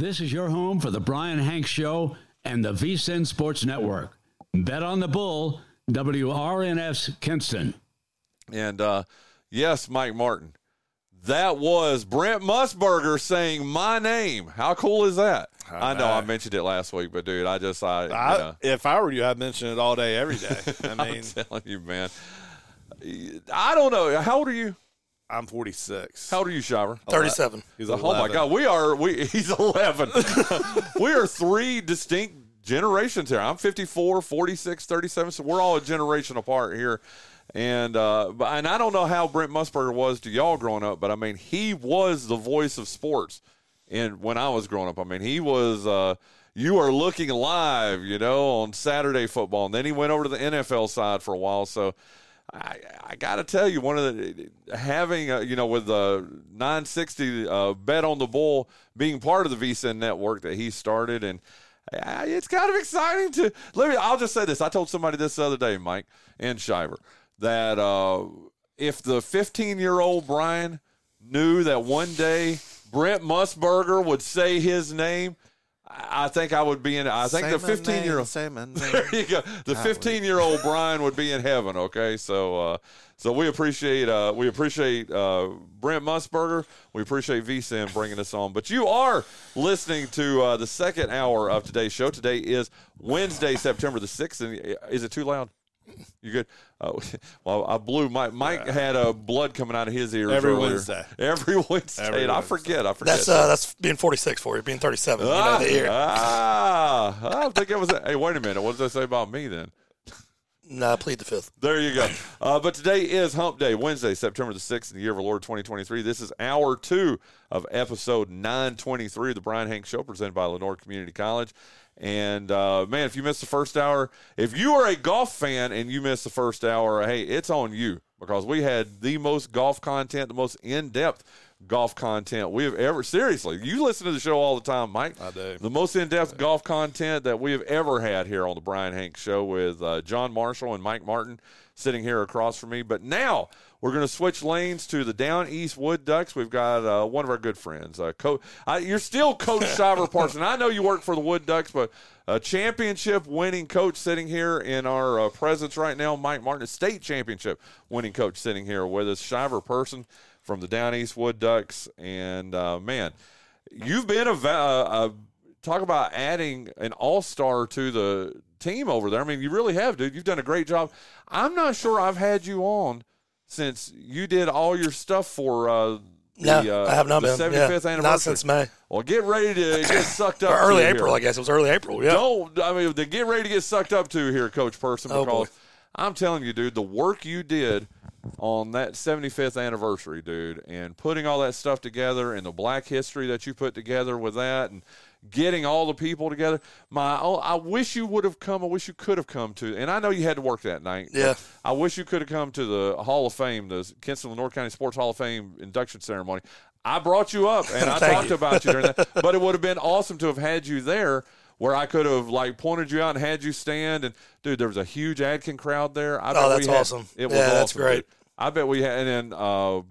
This is your home for the Bryan Hanks Show and the VSIN Sports Network. Bet on the Bull, WRNF's Kinston. And uh, yes, Mike Martin, that was Brent Musburger saying my name. How cool is that? I know I mentioned it last week, but dude, I just I, I you know, if I were you, I'd mention it all day, every day. I mean, I'm telling you, man. I don't know. How old are you? I'm 46. How old are you, Shivar? 37. He's Oh my 11. God, we are we. He's eleven. we are three distinct generations here. I'm 54, 46, 37. So we're all a generation apart here. And uh, and I don't know how Brent Musburger was to y'all growing up, but I mean he was the voice of sports. And when I was growing up, I mean he was. Uh, you are looking live, you know, on Saturday football, and then he went over to the NFL side for a while. So I, I got to tell you, one of the having uh, you know with the 960 uh, bet on the bull being part of the VSIN network that he started, and uh, it's kind of exciting to. Let me. I'll just say this. I told somebody this the other day, Mike and Shivar, that uh, if the 15 year old Bryan knew that one day Brent Musburger would say his name. I think I would be in. I think the 15 year old. There you go. The 15 year old Bryan would be in heaven. Okay, so uh, so we appreciate uh, we appreciate uh, Brent Musburger. We appreciate VSIN bringing us on. But you are listening to uh, the second hour of today's show. Today is Wednesday, September the sixth. And uh, is it too loud? You good? Uh, well, I blew Mike. Mike had uh, blood coming out of his ears Every earlier. Wednesday. Every Wednesday. Every and I forget. I forget. That's uh, that's being 46 for you, being 37. You know, the ear. ah, I think it was. A, Hey, wait a minute. What does that say about me then? Nah, plead the fifth. There you go. Uh, but today is Hump Day, Wednesday, September the 6th, in the year of our Lord 2023. This is hour two of episode 923 of the Bryan Hanks Show, presented by Lenoir Community College. And uh, man, if you missed the first hour, if you are a golf fan and you missed the first hour, hey, it's on you because we had the most golf content, the most in depth golf content we have ever. Seriously, you listen to the show all the time, Mike. I do. The most in depth golf content that we have ever had here on the Bryan Hanks Show with uh, John Marshall and Mike Martin sitting here across from me. But now we're going to switch lanes to the Down East Wood Ducks. We've got uh, one of our good friends, uh, Co- I, you're still Coach Shivar Person. I know you work for the Wood Ducks, but a championship winning coach sitting here in our uh, presence right now, Mike Martin, a state championship winning coach sitting here with us, Shivar Person from the Down East Wood Ducks. And uh, man, you've been a, a talk about adding an all star to the team over there. I mean, you really have, dude. You've done a great job. I'm not sure I've had you on since you did all your stuff for uh, the, No, uh, I have not the been. 75th Yeah, anniversary. not since May. Well, get ready to get sucked up. Early April, here. I guess. It was early April. Yeah. Don't I mean to get ready to get sucked up to here, Coach Person, Oh, because boy. I'm telling you, dude, the work you did on that 75th anniversary, dude, and putting all that stuff together and the Black history that you put together with that, and getting all the people together. My, oh, I wish you would have come. I wish you could have come to. And I know you had to work that night. Yeah. I wish you could have come to the Hall of Fame, the Kinston Lenoir County Sports Hall of Fame induction ceremony. I brought you up and I talked you. about you during that, but it would have been awesome to have had you there where I could have like pointed you out and had you stand. And dude, there was a huge Adkin crowd there. I Oh, bet that's we had- awesome. It was Yeah, awesome. that's great. dude. I bet we had, and then uh,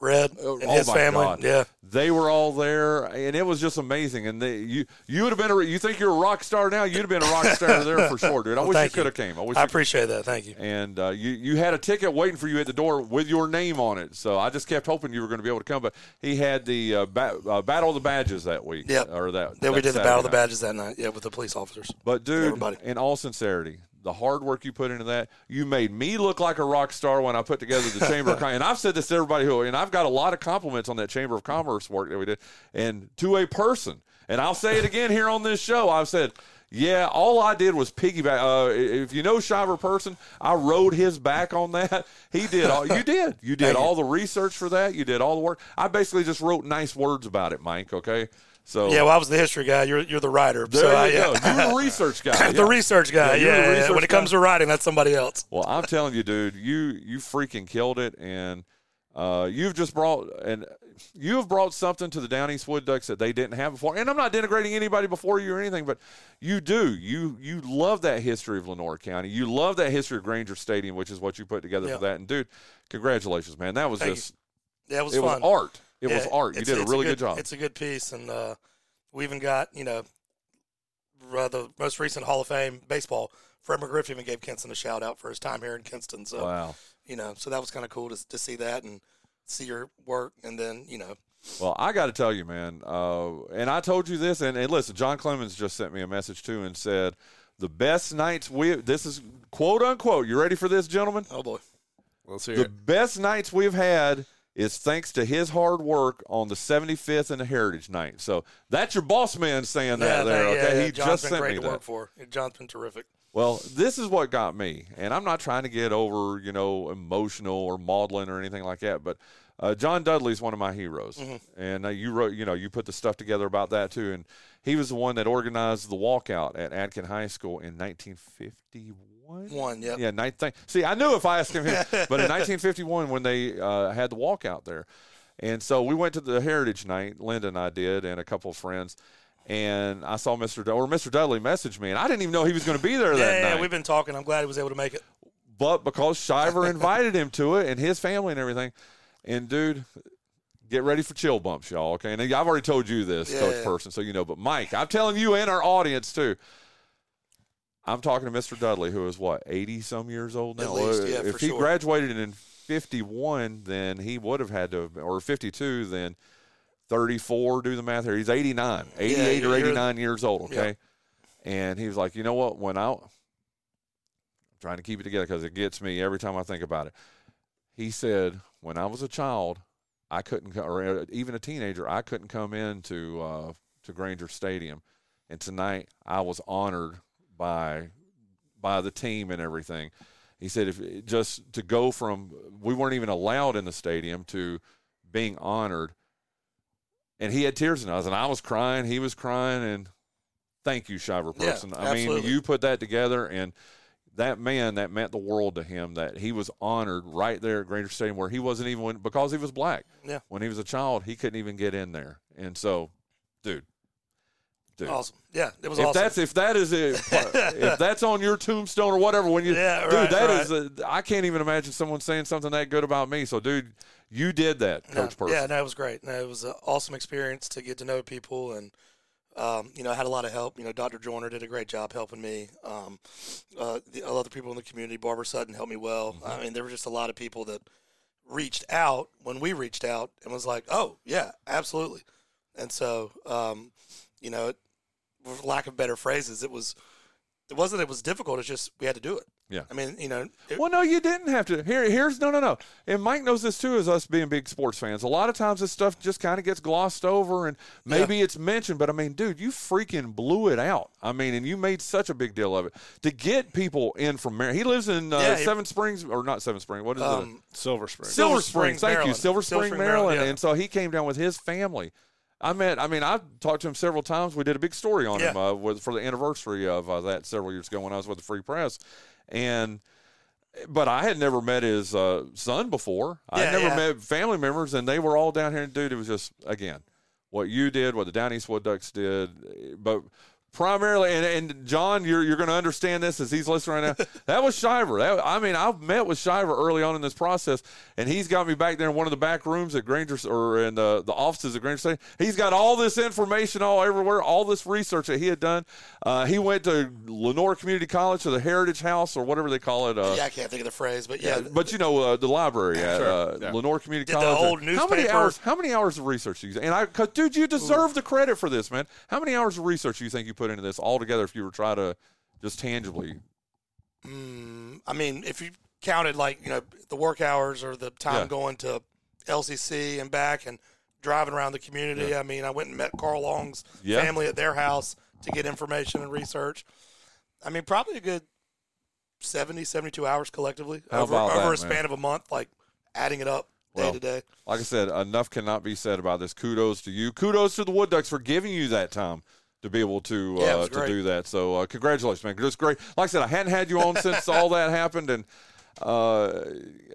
Red Oh, and oh his family. God. Yeah. they were all there, and it was just amazing. And they, you you would have been a, you think you're a rock star now? You'd have been a rock star there for sure, dude. I wish you thank could have came. I wish I appreciate that. Thank you. and uh, you you had a ticket waiting for you at the door with your name on it. So I just kept hoping you were going to be able to come. But he had the uh, ba- uh, battle of the badges that week. Yep. or that. Then we that did the Saturday Battle of the. Badges that night. Yeah, with the police officers. But dude, Everybody. in all sincerity, the hard work you put into that, you made me look like a rock star when I put together the Chamber of Commerce. And I've said this to everybody who, and I've got a lot of compliments on that Chamber of Commerce work that we did, and to a person. And I'll say it again here on this show. I've said. Yeah, all I did was piggyback. Uh, if you know Shivar Person, I rode his back on that. He did all. You did. You did all the research for that. You did all the work. I basically just wrote nice words about it, Mike. Okay, so Yeah, well, I was the history guy. You're you're the writer. there so I, you yeah. go. You're the research guy. the yeah. research guy. Yeah, Yeah, the yeah, yeah. research When it guy. comes to writing, that's somebody else. Well, I'm telling you, dude, you you freaking killed it, and uh, you've just brought and you have brought something to the Down East Wood Ducks that they didn't have before. And I'm not denigrating anybody before you or anything, but you do. You you love that history of Lenoir County. You love that history of Grainger Stadium, which is what you put together Yeah. for that. And dude, congratulations, man. That was Thank just Yeah, it was it was was art. It was art. You did a it's really good, job. It's a good piece, and uh, We even got you know uh, the most recent Hall of Fame baseball. Fred McGriff even gave Kinston a shout out for his time here in Kinston. So Wow. you know, so that was kind of cool to to see that and see your work, and then you know, Well, I got to tell you, man, uh, and I told you this, and, and listen, John Clemens just sent me a message too and said the best nights we this is quote unquote. You ready for this, gentlemen? oh boy, Let's hear The it. best nights we've had is thanks to his hard work on the 75th and the Heritage Night. So that's your boss man saying that there. that- okay, yeah, he John's just been sent great me to that. work for. John's been terrific. Well, this is what got me, and I'm not trying to get over, you know, emotional or maudlin or anything like that. But uh, John Dudley is one of my heroes, and uh, you wrote, you know, you put the stuff together about that too. And he was the one that organized the walkout at Adkin High School in 1951. One, yep. Yeah, ninth thing. See, I knew if I asked him, but in 1951 when they uh, had the walkout there, and so we went to the Heritage Night. Linda and I did, and a couple of friends. And I saw Mr. Dudley, or Mr. Dudley messaged me, and I didn't even know he was going to be there Yeah, that yeah, night. we've been talking. I'm glad he was able to make it. but because Shivar invited him to it and his family and everything, and dude, get ready for chill bumps, y'all. Okay, and I've already told you this, Yeah, Coach. Person, so you know. But Mike, I'm telling you and our audience too. I'm talking to Mr. Dudley, who is what 80 some years old now. least, Uh, yeah, if he sure. graduated in 51, then he would have had to, or 52, then 34. Do the math here. He's 89, 88 or 89 years old. Okay, Yeah. and he was like, you know what? When I am trying to keep it together because it gets me every time I think about it. He said, when I was a child, I couldn't, co- or uh, even a teenager, I couldn't come into uh, to Grainger Stadium, and tonight I was honored by by the team and everything. He said, if just to go from we weren't even allowed in the stadium to being honored, and he had tears in his eyes, and I was crying, he was crying, and thank you, Shivar Yeah. I mean, you put that together, and that man that meant the world to him. That he was honored right there at Grainger Stadium, where he wasn't even because he was black. Yeah. When he was a child, he couldn't even get in there, and so, dude, dude. Awesome. Yeah, it was If awesome. that's if that is it, if that's on your tombstone or whatever, when you, Yeah, dude, right, that right. is, a, I can't even imagine someone saying something that good about me. So, dude, you did that, No, Coach Person. Yeah, no, it was great. No, it was an awesome experience to get to know people, and um, you know, I had a lot of help. You know, Dr. Joyner did a great job helping me. Um, uh, the other people in the community, Barbara Sutton, helped me well. Mm-hmm. I mean, there were just a lot of people that reached out when we reached out and was like, "Oh, yeah, absolutely." And so, um, you know, it, for lack of better phrases, it was. It wasn't. It was difficult. It's just we had to do it. Yeah. I mean, you know. It, Well, no, you didn't have to. Here, here's no, no, no. And Mike knows this too, as us being big sports fans. A lot of times this stuff just kind of gets glossed over, and maybe it's mentioned. But I mean, dude, you freaking blew it out. I mean, and you made such a big deal of it to get people in from Maryland. He lives in uh, Yeah, he- Seven Springs, or not Seven Springs. What is it? um, Silver Spring. Silver, Silver Springs. Springs, Thank you, Maryland. Silver Silver Spring, Spring, Maryland. Maryland, yeah. And so he came down with his family. I met. I mean, I talked to him several times. We did a big story on him uh, with, for the anniversary of uh, that several years ago when I was with the Free Press, and. But I had never met his uh, son before. I had never yeah. met family members, and they were all down here. And dude, it was just again what you did, what the Down East Wood Ducks did, but primarily, and, and John, you're you're going to understand this as he's listening right now. that was Shivar. That, I mean, I've met with Shivar early on in this process, and he's got me back there in one of the back rooms at Grainger or in the, the offices at Grainger State. He's got all this information all everywhere, all this research that he had done. Uh, he went to Lenoir Community College to the Heritage House or whatever they call it. Uh, yeah, I can't think of the phrase, but yeah, but you know uh, the library at Sure. uh, Yeah. Lenoir Community Did the College. old how many hours? How many hours of research? Do you, and I, dude, you deserve the credit for this, man. How many hours of research do you think you put into this altogether? If you were trying to just tangibly, Mm, I mean, if you counted like you know the work hours or the time Yeah. going to LCC and back and driving around the community, I mean, I went and met Carl Long's Yeah. family at their house to get information and research. I mean, probably a good 70, 72 hours collectively How over, over that, a span man? of a month, like adding it up day Well, to day. like I said, enough cannot be said about this. Kudos to you. Kudos to the Wood Ducks for giving you that time to be able to Yeah, uh, to great. do that. So uh, congratulations, man. It's great. Like I said, I hadn't had you on since all that happened, and uh,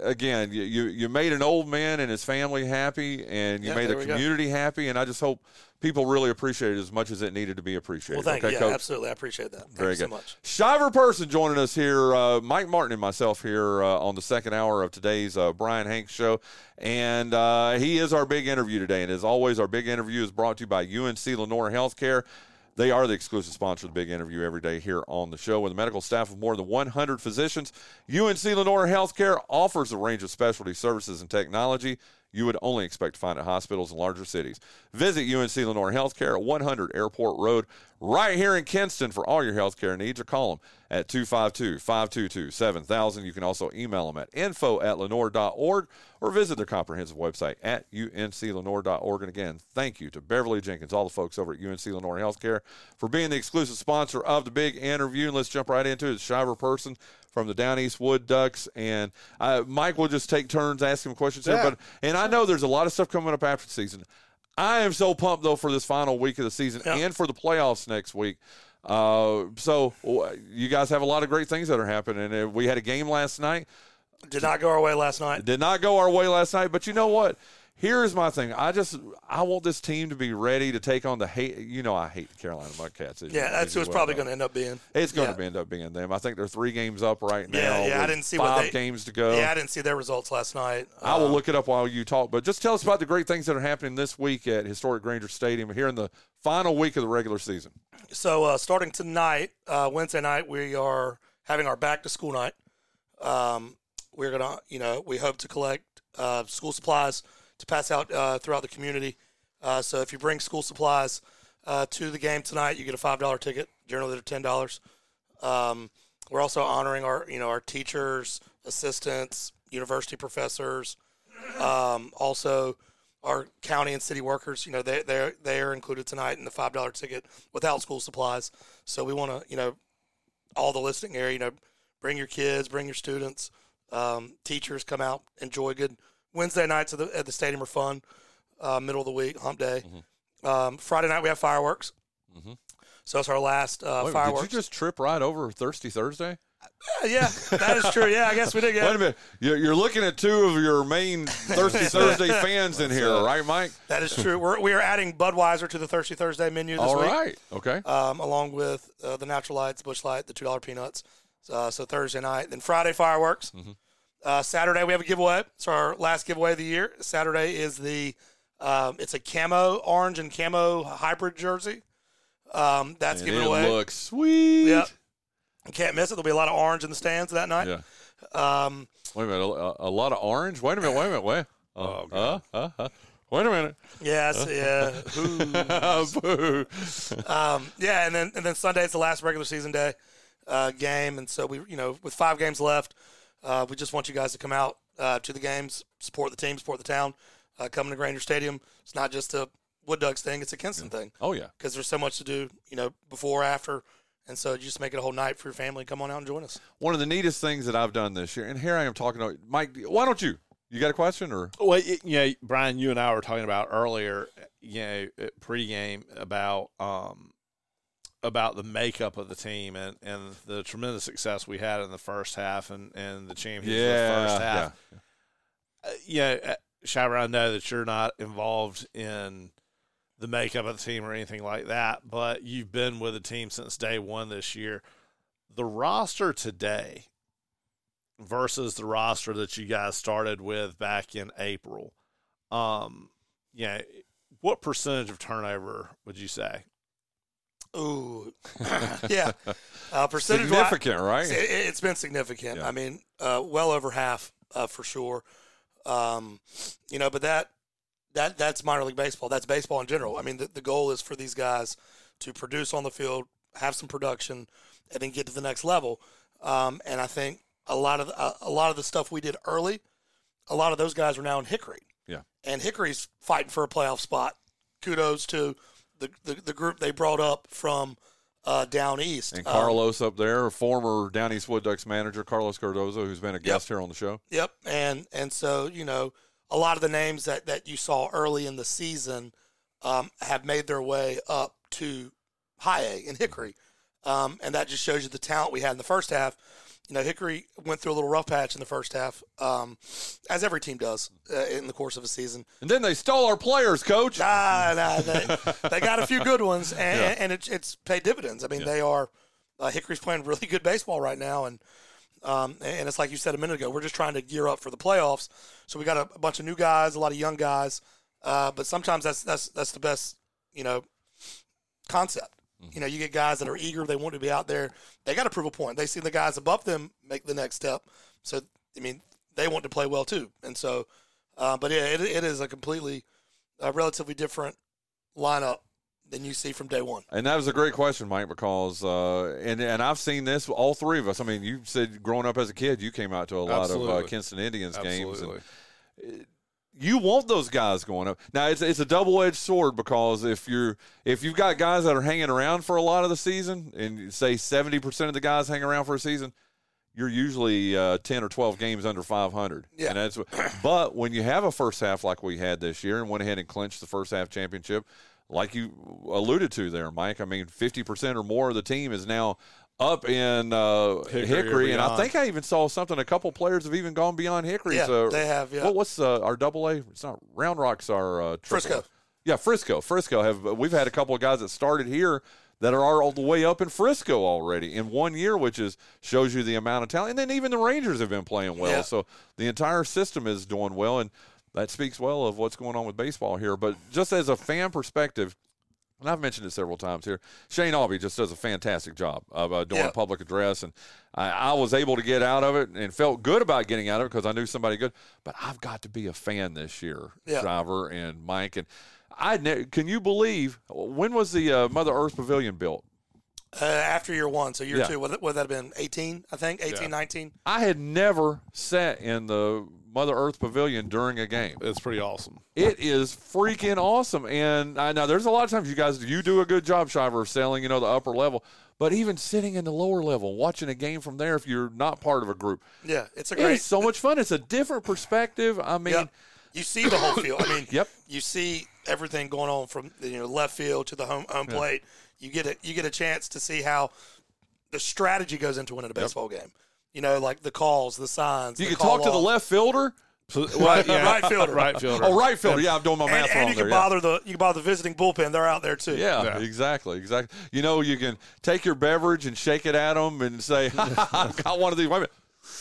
again, you, you made an old man and his family happy, and you Yeah, made the we go. community happy, and I just hope people really appreciate it as much as it needed to be appreciated. Well, thank okay, you. Yeah, Coach? absolutely. I appreciate that. Thank Very you so good. much. Shivar Person joining us here, uh, Mike Martin and myself here uh, on the second hour of today's uh, Bryan Hanks show, and uh, he is our big interview today. And as always, our big interview is brought to you by UNC Lenoir Healthcare. They are the exclusive sponsor of the big interview every day here on the show. With a medical staff of more than 100 physicians, UNC Lenoir Healthcare offers a range of specialty services and technology you would only expect to find at hospitals in larger cities. Visit UNC Lenoir Healthcare at 100 Airport Road, right here in Kinston, for all your healthcare needs, or call them at 252 522 7000. You can also email them at info at lenoir.org or visit their comprehensive website at unclenoir.org. And again, thank you to Beverly Jenkins, all the folks over at UNC Lenoir Healthcare, for being the exclusive sponsor of the big interview. And let's jump right into it. Shivar Person from the Down East Wood Ducks. And uh, Mike will just take turns asking questions here. But And I know there's a lot of stuff coming up after the season. I am so pumped, though, for this final week of the season Yeah. and for the playoffs next week. Uh, so you guys have a lot of great things that are happening. And we had a game last night. Did not go our way last night. Did not go our way last night, but you know what? Here's my thing. I just I want this team to be ready to take on the hate. You know, I hate the Carolina Mudcats. as Yeah, that's who it's well probably going to end up being. It's going yeah. to end up being them. I think they're three games up right now. Yeah, yeah. I didn't see five what they, games to go. Yeah, I didn't see their results last night. I will Uh, look it up while you talk. But just tell us about the great things that are happening this week at Historic Grainger Stadium here in the final week of the regular season. So uh, starting tonight, uh, Wednesday night, we are having our back to school night. Um, we're gonna, you know, we hope to collect uh, school supplies to pass out uh, throughout the community. Uh, so if you bring school supplies uh, to the game tonight, you get a five dollar ticket. Generally, they're ten dollars. Um, we're also honoring our, you know, our teachers, assistants, university professors, um, also our county and city workers. You know, they they they are included tonight in the five dollar ticket without school supplies. So we want to, you know, all the listening area. You know, bring your kids, bring your students, um, teachers, come out, enjoy good Wednesday nights at the at the stadium are fun. Uh, middle of the week, hump day. Um, Friday night we have fireworks. Mhm. So it's our last uh, Wait, fireworks. did you just trip right over Thirsty Thursday? yeah, that is true. Yeah, I guess we did. Yeah, Wait a minute. You're, you're looking at two of your main Thirsty Thursday fans in here, right, Mike? that is true. We're we are adding Budweiser to the Thirsty Thursday menu this All week. right. Okay. um, along with uh, the Natural Lights, Busch Light, the two dollar peanuts. Uh, so Thursday night, then Friday fireworks. Mm-hmm. Uh, Saturday we have a giveaway. It's our last giveaway of the year. Saturday is the um, it's a camo orange and camo hybrid jersey. Um, that's And given it away. looks sweet. Yep. You can't miss it. There'll be a lot of orange in the stands that night. Yeah. Um, Wait a minute. A, a lot of orange. Wait a minute. Wait a minute. Wait. Uh, Oh, uh, uh, uh. Wait a minute. yes, yeah. Boo. Um, yeah, and then and then Sunday is the last regular season day uh, game, and so we, you know, with five games left, uh, we just want you guys to come out uh, to the games, support the team, support the town, uh, come to Grainger Stadium. It's not just a Wood Ducks thing; it's a Kinston thing Oh yeah. because there's so much to do, you know, before, after, and so just make it a whole night for your family. Come on out and join us. One of the neatest things that I've done this year, and here I am talking to Mike. Why don't you? You got a question or? Well, it, you know, Bryan, you and I were talking about earlier, you know, pregame about um, about the makeup of the team and, and the tremendous success we had in the first half and, and the championship in the first half. Uh, you know, uh, I know that you're not involved in the makeup of the team or anything like that, but you've been with the team since day one this year. The roster today versus the roster that you guys started with back in April, um, yeah, what percentage of turnover would you say? Ooh, yeah, uh, percentage Significant, right? It, it's been significant. Yeah. I mean, uh, well over half uh, for sure. Um, you know, but that that that's minor league baseball. That's baseball in general. I mean, the, the goal is for these guys to produce on the field, have some production, and then get to the next level. Um, and I think a lot of a, a lot of the stuff we did early, a lot of those guys are now in Hickory. Yeah. and Hickory's fighting for a playoff spot. Kudos to the the, the group they brought up from uh, down east. And Um, Carlos up there, former Down East Wood Ducks manager Carlos Cardoza, who's been a guest here on the show. Yep, and and so you know a lot of the names that that you saw early in the season um, have made their way up to high A in Hickory, um, and that just shows you the talent we had in the first half. You know, Hickory went through a little rough patch in the first half, um, as every team does uh, in the course of a season. And then they stole our players, coach. Nah, nah, they, they got a few good ones, and, and it, it's paid dividends. I mean, they are uh, Hickory's playing really good baseball right now, and um, and it's like you said a minute ago, we're just trying to gear up for the playoffs. So we got a, a bunch of new guys, a lot of young guys, uh, but sometimes that's that's that's the best, you know, concept. You know, you get guys that are eager, they want to be out there. They got to prove a point. They see the guys above them make the next step. So, I mean, they want to play well too. And so, uh, but yeah, it, it is a completely, uh, relatively different lineup than you see from day one. And that was a great question, Mike, because uh, and and I've seen this all three of us. I mean, you said growing up as a kid, you came out to a lot of uh, Kinston Indians games. Absolutely. And you want those guys going up. Now it's it's a double edged sword because if you're if you've got guys that are hanging around for a lot of the season, and say seventy percent of the guys hang around for a season, you're usually uh, ten or twelve games under five hundred. Yeah. And that's what, but when you have a first half like we had this year and went ahead and clinched the first half championship, like you alluded to there, Mike. I mean, fifty percent or more of the team is now up in uh, Hickory Hickory, and I think I even saw something. A couple players have even gone beyond Hickory. Yeah, so they have, yeah. What, what's uh, our double A? It's not Round Rock's our uh, Frisco. Yeah, Frisco. Frisco have we've had a couple of guys that started here that are all the way up in Frisco already in one year, which is shows you the amount of talent. And then even the Rangers have been playing well. Yeah. So the entire system is doing well, and that speaks well of what's going on with baseball here. But just as a fan perspective. And I've mentioned it several times here. Shane Albee just does a fantastic job of uh, doing Yeah. a public address, and I, I was able to get out of it and felt good about getting out of it because I knew somebody good. But I've got to be a fan this year, Yeah. Driver and Mike. And I ne- can you believe when was the uh, Mother Earth Pavilion built? Uh, after year one, so year Yeah. two, would, would that have been 18, I think? 18, Yeah. 19? I had never sat in the Mother Earth Pavilion during a game. It's pretty awesome. It is freaking awesome. And I know there's a lot of times you guys you do a good job, Shivar, of selling, you know, the upper level. But even sitting in the lower level, watching a game from there, if you're not part of a group, Yeah, it's a great. is so much fun. It's a different perspective. I mean, Yep. You see the whole field. I mean, Yep. You see everything going on from you know left field to the home home plate. You get a you get a chance to see how the strategy goes into winning a baseball game. You know, like the calls, the signs. you the can talk to the left fielder. Right, yeah. Right fielder. Right fielder. Oh, right fielder. Yeah, I'm doing my math and wrong you there. can yeah. bother the you can bother the visiting bullpen. They're out there too. Yeah, Yeah. exactly, exactly. You know, you can take your beverage and shake it at them and say, "I've got one of these." Wait a minute.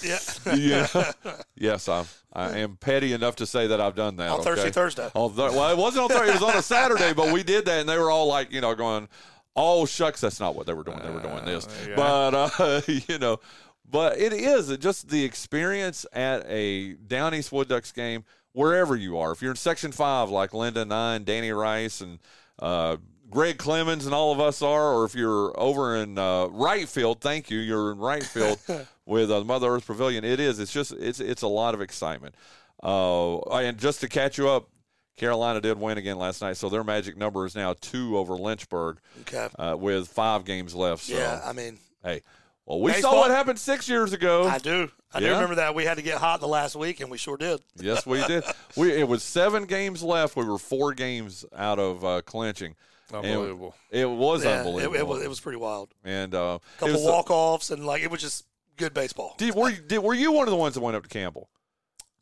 yeah. Yeah. yes, I'm. I am petty enough to say that I've done that. On okay? Thursday, Thursday. On Thur- well, it wasn't on Thursday. It was on a Saturday, but we did that, and they were all like, you know, going, "Oh shucks, that's not what they were doing. They were doing this." yeah. But uh, you know, but it is just the experience at a Down East Wood Ducks game, wherever you are. If you're in Section Five, like Linda and I and Danny Rice and uh, Greg Clemens and all of us are, or if you're over in uh, right field, thank you, you're in right field with uh, Mother Earth Pavilion. It is. It's just. It's. It's a lot of excitement. Uh, and just to catch you up, Carolina did win again last night, so their magic number is now two over Lynchburg Okay. uh, with five games left. So, Yeah, I mean, hey, well, we Baseball- saw what happened six years ago. I do. I do remember that we had to get hot the last week, and we sure did. yes, we did. We it was seven games left. We were four games out of uh, clinching. Unbelievable. It, was Yeah, unbelievable. it was it was pretty wild. and uh, A it couple walk offs, and like it was just good baseball. Did, were, you, did, were you one of the ones that went up to Campbell?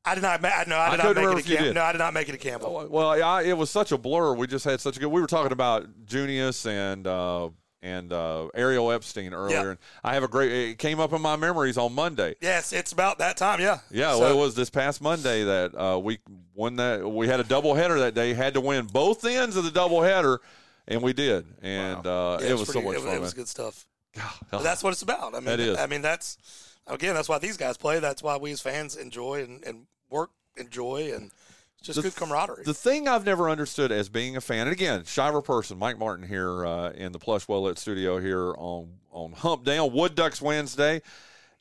I did not. ma- No, I I did couldn't make it to Campbell. No, I did not make it to Campbell. Well, I, it was such a blur. We just had such a good. We were talking about Junius and uh, and uh, Ariel Epstein earlier, and I have a great. It came up in my memories on Monday. Yes, it's about that time. Yeah. Yeah, So- well, it was this past Monday that uh, we won that. We had a doubleheader that day. Had to win both ends of the doubleheader, and we did. And uh, Yeah, it was so pretty- much it, fun. It was man. good stuff. God, But that's what it's about. I mean, That is. I mean, that's again, that's why these guys play. That's why we as fans enjoy and, and work enjoy, and just The- good camaraderie. The thing I've never understood as being a fan, and again, Shivar Person, Mike Martin here uh, in the Plush Well Lit studio here on on Hump Day on Wood Ducks Wednesday,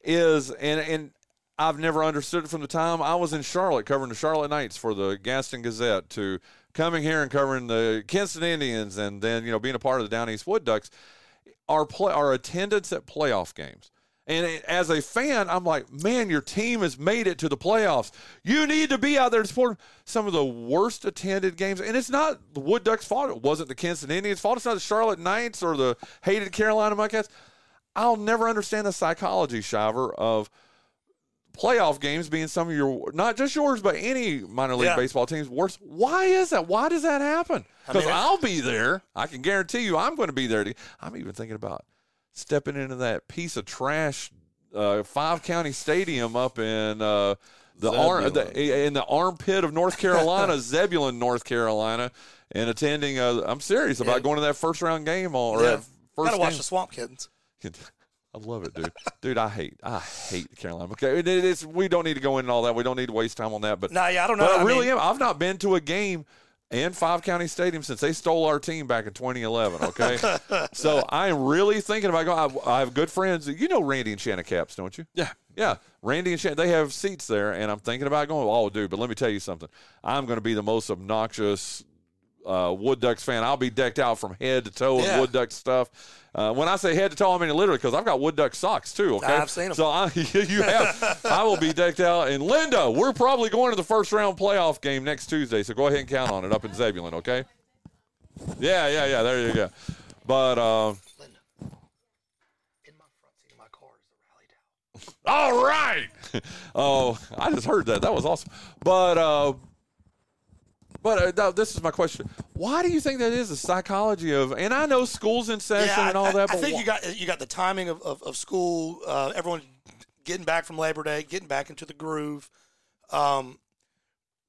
is and and I've never understood it from the time I was in Charlotte covering the Charlotte Knights for the Gaston Gazette to coming here and covering the Kinston Indians, and then you know being a part of the Down East Wood Ducks. Our play, our attendance at playoff games. And as a fan, I'm like, man, your team has made it to the playoffs. You need to be out there to support some of the worst attended games. And it's not the Wood Ducks' fault. It wasn't the Kinston Indians' fault. It's not the Charlotte Knights or the hated Carolina Mudcats. I'll never understand the psychology, Shivar, of playoff games being some of your not just yours but any minor league Yeah. baseball teams worst why is that why does that happen I because mean, i'll be there i can guarantee you i'm going to be there to, i'm even thinking about stepping into that piece of trash uh, five county stadium up in uh, the, the in the armpit of north carolina zebulon north carolina and attending uh, i'm serious about Yeah. going to that first round game or Yeah. first Gotta watch the Swamp Kittens. I love it, dude. dude, I hate, I hate Carolina. Okay, it, it's we don't need to go into all that. We don't need to waste time on that. But No, yeah, I don't know. I, I really mean- am. I've not been to a game in Five County Stadium since they stole our team back in 2011. Okay, so I am really thinking about going. I, I have good friends. You know Randy and Shanna Caps, don't you? Yeah. Yeah, Randy and Shannon, they have seats there, and I'm thinking about going. Oh, dude, but let me tell you something. I'm going to be the most obnoxious uh, Wood Ducks fan. I'll be decked out from head to toe Yeah. in Wood Duck stuff. Uh, when I say head to toe, I mean literally because I've got Wood Duck socks too. Okay, I've seen 'em. So I, you have. I will be decked out. And Linda, we're probably going to the first round playoff game next Tuesday. So go ahead and count on it up in Zebulon. Okay. Yeah, yeah, yeah. There you go. But uh, Linda, in my front seat of my car is the rally towel. All right. Oh, I just heard that. That was awesome. But uh, but uh, this is my question. Why do you think that is the psychology of? And I know schools in session I- and all I, that. I But think wh- you got you got the timing of, of, of school. Uh, everyone getting back from Labor Day, getting back into the groove. Um,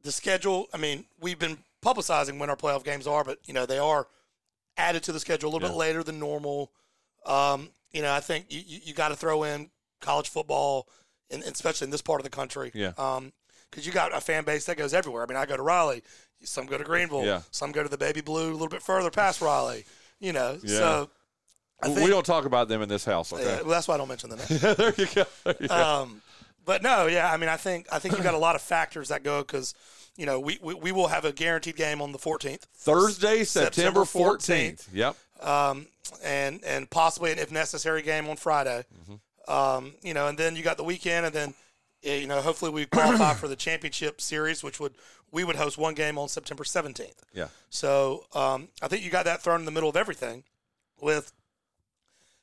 the schedule. I mean, we've been publicizing when our playoff games are, but you know they are added to the schedule a little bit later than normal. Um, you know, I think you, you, you got to throw in college football, in, especially in this part of the country. Yeah. Um, because you got a fan base that goes everywhere. I mean, I go to Raleigh, some go to Greenville, Yeah. some go to the Baby Blue a little bit further past Raleigh. You know, Yeah. so I we don't talk about them in this house. Okay. well, that's why I don't mention them. there you go. There you. Um, but no, yeah, I mean, I think I think you got a lot of factors that go because you know we, we we will have a guaranteed game on the 14th, Thursday, September September fourteenth. Yep. um, and and possibly an if necessary game on Friday. Mm-hmm. Um, you know, and then you got the weekend, and then you know hopefully we qualify for the championship series, which would we would host one game on September 17th. Yeah. So um, I think you got that thrown in the middle of everything, with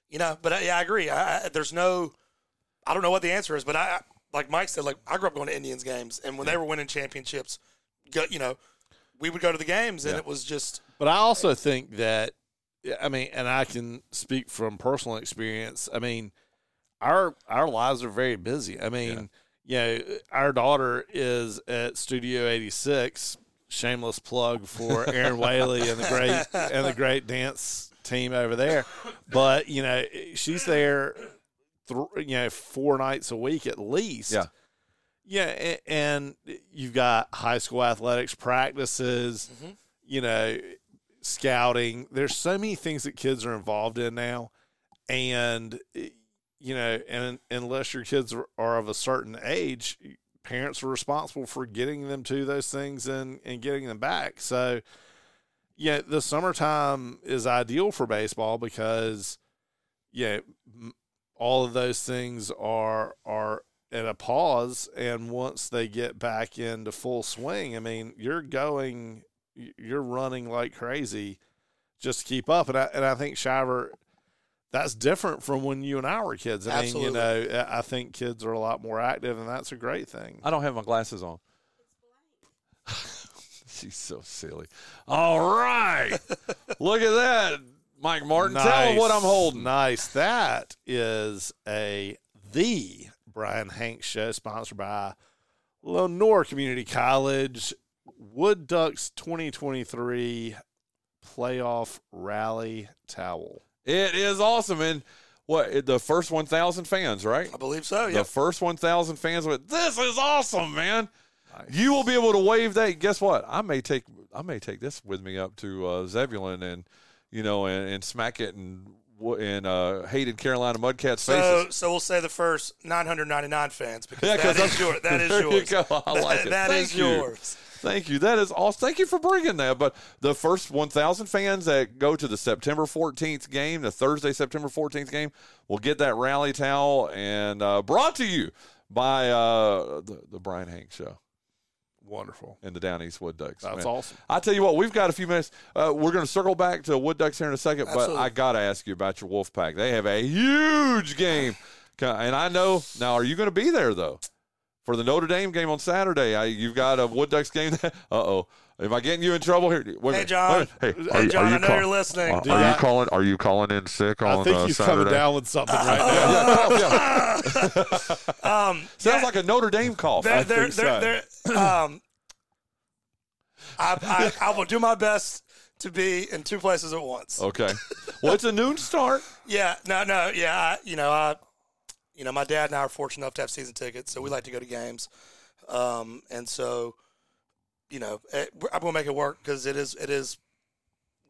you know. But yeah, I agree. I, I, there's no, I don't know what the answer is, but I I- like Mike said, like I grew up going to Indians games, and when they were winning championships, go, you know, we would go to the games, and Yeah. it was just But I also think that, I mean, and I can speak from personal experience. I mean, our our lives are very busy. I mean, you know, our daughter is at Studio 86. Shameless plug for Aaron Whaley and the great and the great dance team over there. But you know, she's there, th- you know, four nights a week at least. Yeah. Yeah, and you've got high school athletics practices, mm-hmm. you know, scouting. There's so many things that kids are involved in now, and you know, and unless your kids are, of a certain age, parents are responsible for getting them to those things and and getting them back. So, yeah, the summertime is ideal for baseball because, yeah, m- all of those things are are at a pause and once they get back into full swing i mean you're going you're running like crazy just to keep up and i, and I think shiver that's different from when you and i were kids i mean you know i think kids are a lot more active and that's a great thing I don't have my glasses on. She's so silly. All right. Look at that. Mike Martin, tell him what I'm holding. Nice. That is a the Bryan Hanks show sponsored by Lenoir Community College. Wood Ducks 2023 playoff rally towel. It is awesome. And what the first 1,000 fans, right? I believe so. Yeah. The first 1,000 fans went, This is awesome, man. You will be able to wave that. Guess what? I may take I may take this with me up to uh, Zebulon and you know and, and smack it and in uh, hated Carolina Mudcats So, faces. so we'll say the first 999 fans because Yeah, that I'm- yours. That is there you yours. go. I like it. That Thank is you. yours. Thank you. That is awesome. Thank you for bringing that. But the first 1,000 fans that go to the September 14th game, the Thursday, September 14th game, will get that rally towel and uh, brought to you by uh, the, the Bryan Hanks Show. Wonderful. in the Down East Wood Ducks. That's man. awesome. I tell you what, we've got a few minutes. Uh, we're going to circle back to Wood Ducks here in a second, but I got to ask you about your Wolfpack. They have a huge game, and I know now. Are you going to be there though for the Notre Dame game on Saturday? I, you've got a Wood Ducks game. uh oh, am I getting you in trouble here? Wait Hey. John. Wait. Hey, Hey, are you- John, are you I know call- you're listening. Are, are you I- calling? Are you calling in sick on I think uh, he's Saturday? coming down with something right now. Yeah, yeah. Um, Sounds like a Notre Dame call. they're, I they're, think they're, they're, um, I, I, I will do my best to be in two places at once. Okay. Well, it's a noon start. Yeah, no, no, yeah. I, you know, I, you know, my dad and I are fortunate enough to have season tickets, so we like to go to games, um, and so, you know, eh, we're- I'm gonna make it work because it is it is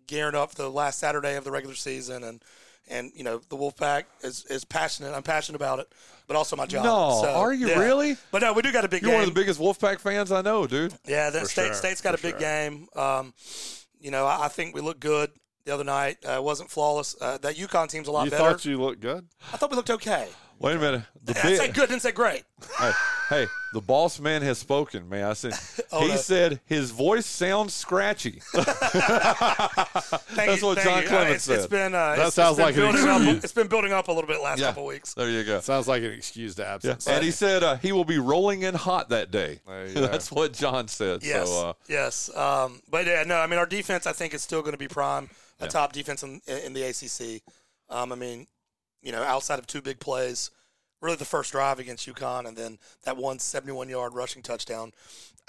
gearing up the last Saturday of the regular season, and and you know, the Wolfpack is is passionate. I'm passionate about it, but also my job. No, So, are you yeah. really? But no, we do got a big You're game. one of the biggest Wolfpack fans I know, dude. Yeah, the For state sure, state's got a big sure. game. Um, you know, I, I think we looked good the other night. Uh, it wasn't flawless. Uh, that UConn team's a lot You better. thought you looked good? I thought we looked okay. Wait a minute. The I said good, didn't say great. hey, hey, the boss man has spoken, man. I said Oh, he no. said his voice sounds scratchy. Thank That's you, what thank John you. Uh, Clemens it's, it's said. been uh, That it's, sounds it's been like an building up. excuse. It's been building up a little bit last Yeah. couple weeks. There you go. Sounds like an excused Yeah. absence. And he said uh, he will be rolling in hot that day. There you go. That's what John said. Yes, So, uh, yes. Um, but yeah, no. I mean, our defense, I think, is still going to be prime, a top defense in, in the ACC. Um, I mean, you know, outside of two big plays, really the first drive against UConn, and then that one 71-yard rushing touchdown.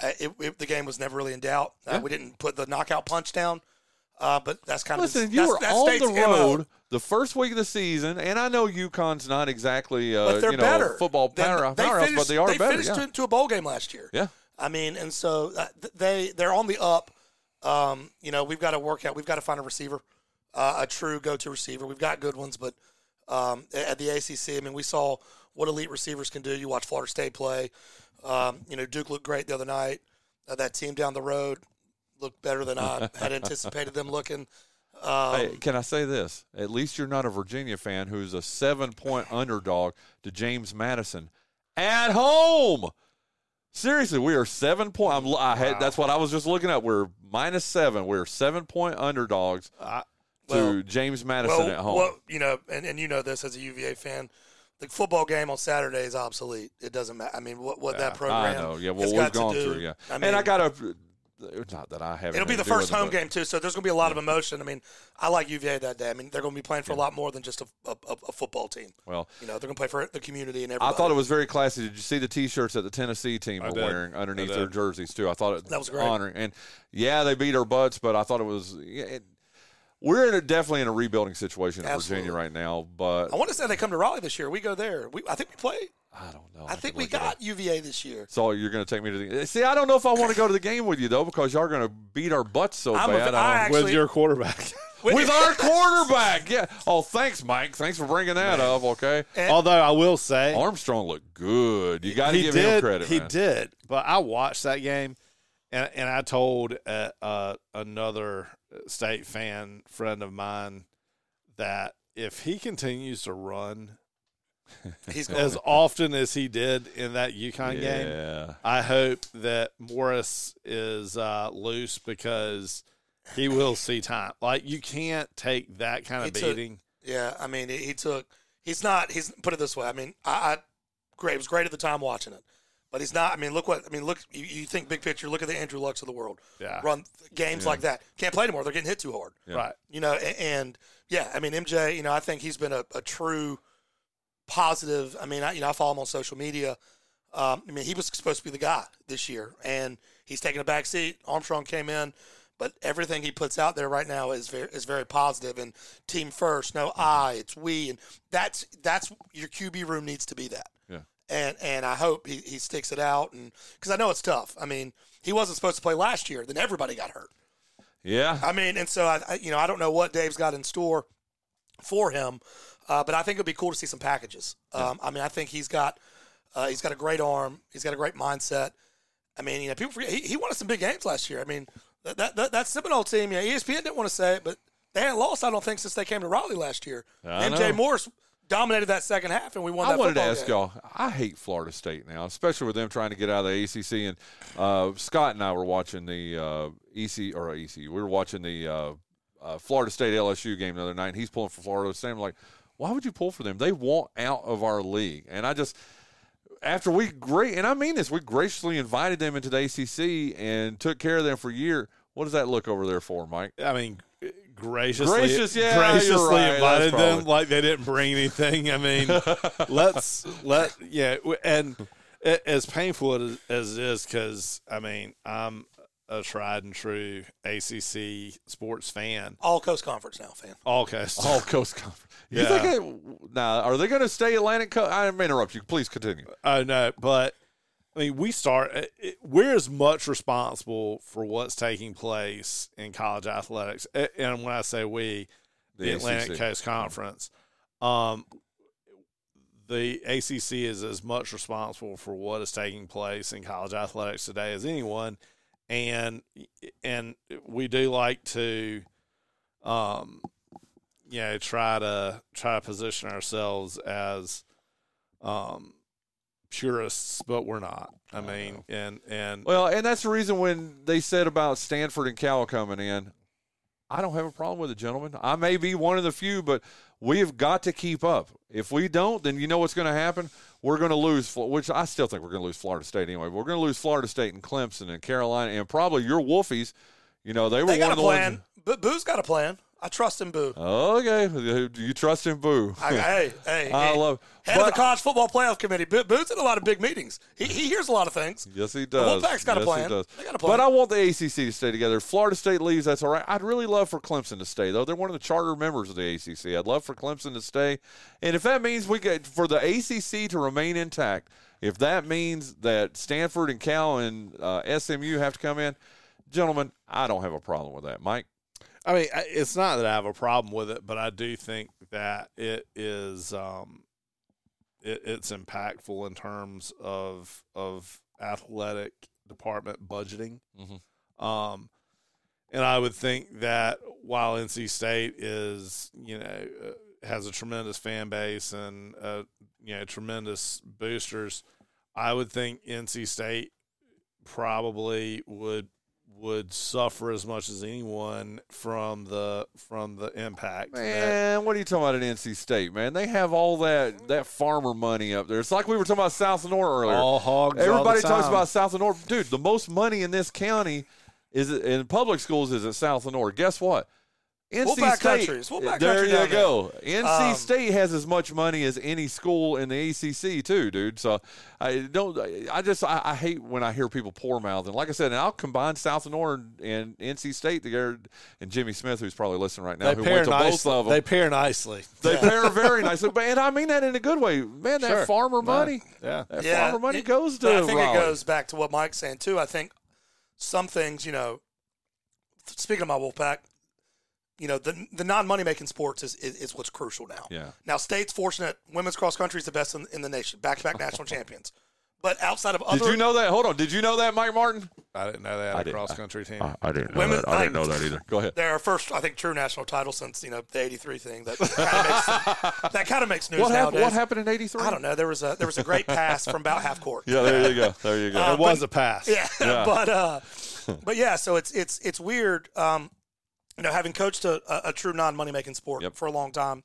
Uh, it, it, the game was never really in doubt. Uh, We didn't put the knockout punch down, uh, but that's kind listen, of you were that's on State's the MO. road the first week of the season, and I know UConn's not exactly uh, but they're you know better. football than- power, they finished, but they are better. finished yeah. to, to a bowl game last year. yeah. I mean, and so uh, they they're on the up. Um, you know, we've got to work out. We've got to find a receiver, uh, a true go-to receiver. We've got good ones, but um, at the ACC, I mean, we saw what elite receivers can do. You watch Florida State play. Um, you know, Duke looked great the other night. Uh, that team down the road looked better than I had anticipated them looking. Um, Hey, can I say this? At least you're not a Virginia fan who's a seven point underdog to James Madison at home. Seriously, we are seven point. I'm, I had, That's what I was just looking at. We're minus seven. We're seven point underdogs I, to Well- James Madison well, at home. well, you know, and, and you know this as a UVA fan, the football game on Saturday is obsolete. It doesn't matter. I mean, what what that program I know. Yeah, well, we've got gone do- through. Yeah, I mean, and I got a. Not that I haven't. It'll be the first with it, home game too, so there's going to be a lot of emotion. I mean, I like UVA that day. I mean, they're going to be playing for a lot more than just a, a, a- a football team. Well, You know, they're going to play for the community and everything. I thought it was very classy. Did you see the T-shirts that the Tennessee team I were did. wearing underneath their jerseys too? I thought it That was great. honoring. And yeah, they beat our butts, but I thought it was. yeah, It, we're in a, definitely in a rebuilding situation in Absolutely. Virginia right now, but I want to say they come to Raleigh this year. We go there. We, I think we play. I don't know. I think we look it up. got UVA this year. So you're going to take me to the see? I don't know if I want to go to the game with you though because y'all are going to beat our butts so I'm bad. I I actually- with your quarterback. with our quarterback, yeah. Oh, thanks, Mike. Thanks for bringing that up. Okay, And- Although I will say, Armstrong looked good. You got to he give did. him credit. he man. did. But I watched that game, and and I told uh, uh, another state fan friend of mine that if he continues to run He's as often as he did in that UConn game, I hope that Morris is uh, loose because he will see time. Like you can't take that kind of He took- beating. Yeah, I mean, he, he took. He's not. He's put it this way. I mean, I, I great. It was great at the time watching it, but he's not. I mean, look what. I mean, look. You, you think big picture? Look at the Andrew Lucks of the world. Yeah. Run games like that. Can't play anymore. They're getting hit too hard. Yeah. Right. You know, a- and yeah, I mean, MJ. You know, I think he's been a, a true positive. I mean, I, you know, I follow him on social media. Um, I mean, he was supposed to be the guy this year, and he's taking a back seat. Armstrong came in, but everything he puts out there right now is very is very positive and team first. No I, it's we, and that's that's your QB room needs to be that. Yeah. And and I hope he, he sticks it out, and because I know it's tough. I mean, he wasn't supposed to play last year, then everybody got hurt. Yeah. I mean, and so I, I you know, I don't know what Dave's got in store for him, uh, but I think it'd be cool to see some packages. Um, I mean, I think he's got uh, he's got a great arm. He's got a great mindset. I mean, you know, people forget he, he won some big games last year. I mean, that that that, that Seminole team, yeah, ESPN didn't want to say it, but they hadn't lost, I don't think, since they came to Raleigh last year. I MJ know. Morris dominated that second half, and we won. I that wanted to ask game. y'all. I hate Florida State now, especially with them trying to get out of the ACC. And uh, Scott and I were watching the uh, EC or EC. We were watching the uh, uh, Florida State LSU game the other night. And he's pulling for Florida State. I'm like, why would you pull for them? They want out of our league. And I just after we great and I mean this, we graciously invited them into the ACC and took care of them for a year. What does that look over there for, Mike? I mean, graciously, Gracious, yeah, graciously right. invited That's them like they didn't bring anything. I mean, let's let yeah, and a- as painful as, as it is, because I mean, I'm a tried and true ACC sports fan. All Coast Conference now, fan. All Coast. All Coast Conference. You Yeah. think they, now are they going to stay Atlantic Coast? I didn't interrupt you. Please continue. Uh, I know, but I mean, we start. it- it- We're as much responsible for what's taking place in college athletics, and when I say we, the, The Atlantic ACC. Coast Conference, um, the ACC is as much responsible for what is taking place in college athletics today as anyone, and and we do like to, um, you know, try to try to position ourselves as, um, purists, but we're not. I mean, and and Well, and that's the reason when they said about Stanford and Cal coming in, I don't have a problem with it, gentlemen. I may be one of the few, but we have got to keep up. If we don't, then you know what's going to happen. We're going to lose, which I still think we're going to lose Florida State anyway. But we're going to lose Florida State and Clemson and Carolina and probably your Wolfies. You know, they were They one of the plan. ones. But Boo's got a plan. I trust in Boo. Okay, you trust him, Boo? I, hey, hey, I hey. love- head of the college football playoff committee. Boo, Boo's in a lot of big meetings. He, he hears a lot of things. Yes, he does. Wolfpack's got a yes, plan. He does. They got a plan. But I want the ACC to stay together. If Florida State leaves, that's all right. I'd really love for Clemson to stay, though. They're one of the charter members of the ACC. I'd love for Clemson to stay. And if that means we get for the ACC to remain intact, if that means that Stanford and Cal and uh, SMU have to come in, gentlemen, I don't have a problem with that. Mike? I mean, it's not that I have a problem with it, but I do think that it is um, it, it's impactful in terms of of athletic department budgeting. Mhm. Um, and I would think that while NC State is you know uh, has a tremendous fan base and uh, you know tremendous boosters, I would think NC State probably would would suffer as much as anyone from the from the impact. that- Man, what are you talking about at NC State, man? They have all that that farmer money up there. It's like we were talking about South and North earlier. all hogs. all the Everybody talks time. about South and North. Dude, the most money in this county is in public schools is at South and North. Guess what? NC Wolfpack State. country. It's Wolfpack there country you down there. go. NC Um, State has as much money as any school in the ACC too, dude. So I don't. I just I, I hate when I hear people pour mouth. And like I said, and I'll combine South and North and NC State together. And Jimmy Smith, who's probably listening right now, they who pair went to nicely. both of them. They pair nicely. They pair very nicely, but and I mean that in a good way. Man, that Sure. farmer money, Yeah. that Yeah, farmer money it- goes to. I think Raleigh. it goes back to what Mike's saying too. I think some things, you know, speaking of my Wolfpack, you know, the the non money making sports is, is is what's crucial now. Yeah. Now, state's fortunate. Women's cross country is the best in, in the nation, back to back national champions. But outside of other, Did you know that? Hold on. Did you know that, Mike Martin? I didn't know they had I a didn't. cross country team. I didn't know Women- that. I didn't know that either. Go ahead. they're our first, I think, true national title since you know the '83 thing. That kind of makes that kind of makes news What happened? nowadays. What happened in '83? I don't know. There was a there was a great pass from about half court. Yeah, there you go. There you go. Uh, it was a pass. Yeah, Yeah. but uh, but yeah, so it's it's it's weird. Um, you know, having coached a, a, a true non money making sport Yep. for a long time,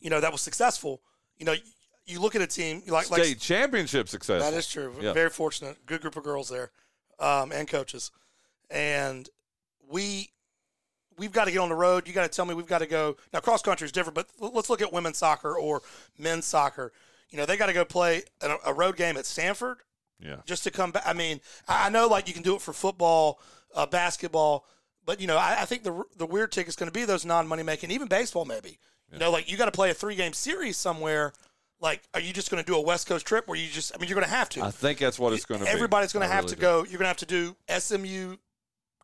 you know that was successful. You know, you, you look at a team like State like championship success. that is true. Yeah. Very fortunate, good group of girls there, um, and coaches, and we. We've got to get on the road. You got to tell me we've got to go. Now, cross country is different, but let's look at women's soccer or men's soccer. You know, they got to go play a, a road game at Stanford Yeah. just to come back. I mean, I I know like you can do it for football, uh, basketball, but you know, I, I think the the weird tick is going to be those non money making, even baseball maybe. You know, like you got to play a three game series somewhere. Like, are you just going to do a West Coast trip where you just? I mean, you're going to have to. I think that's what it's going to be. Everybody's going to have really to do. go. You're going to have to do SMU,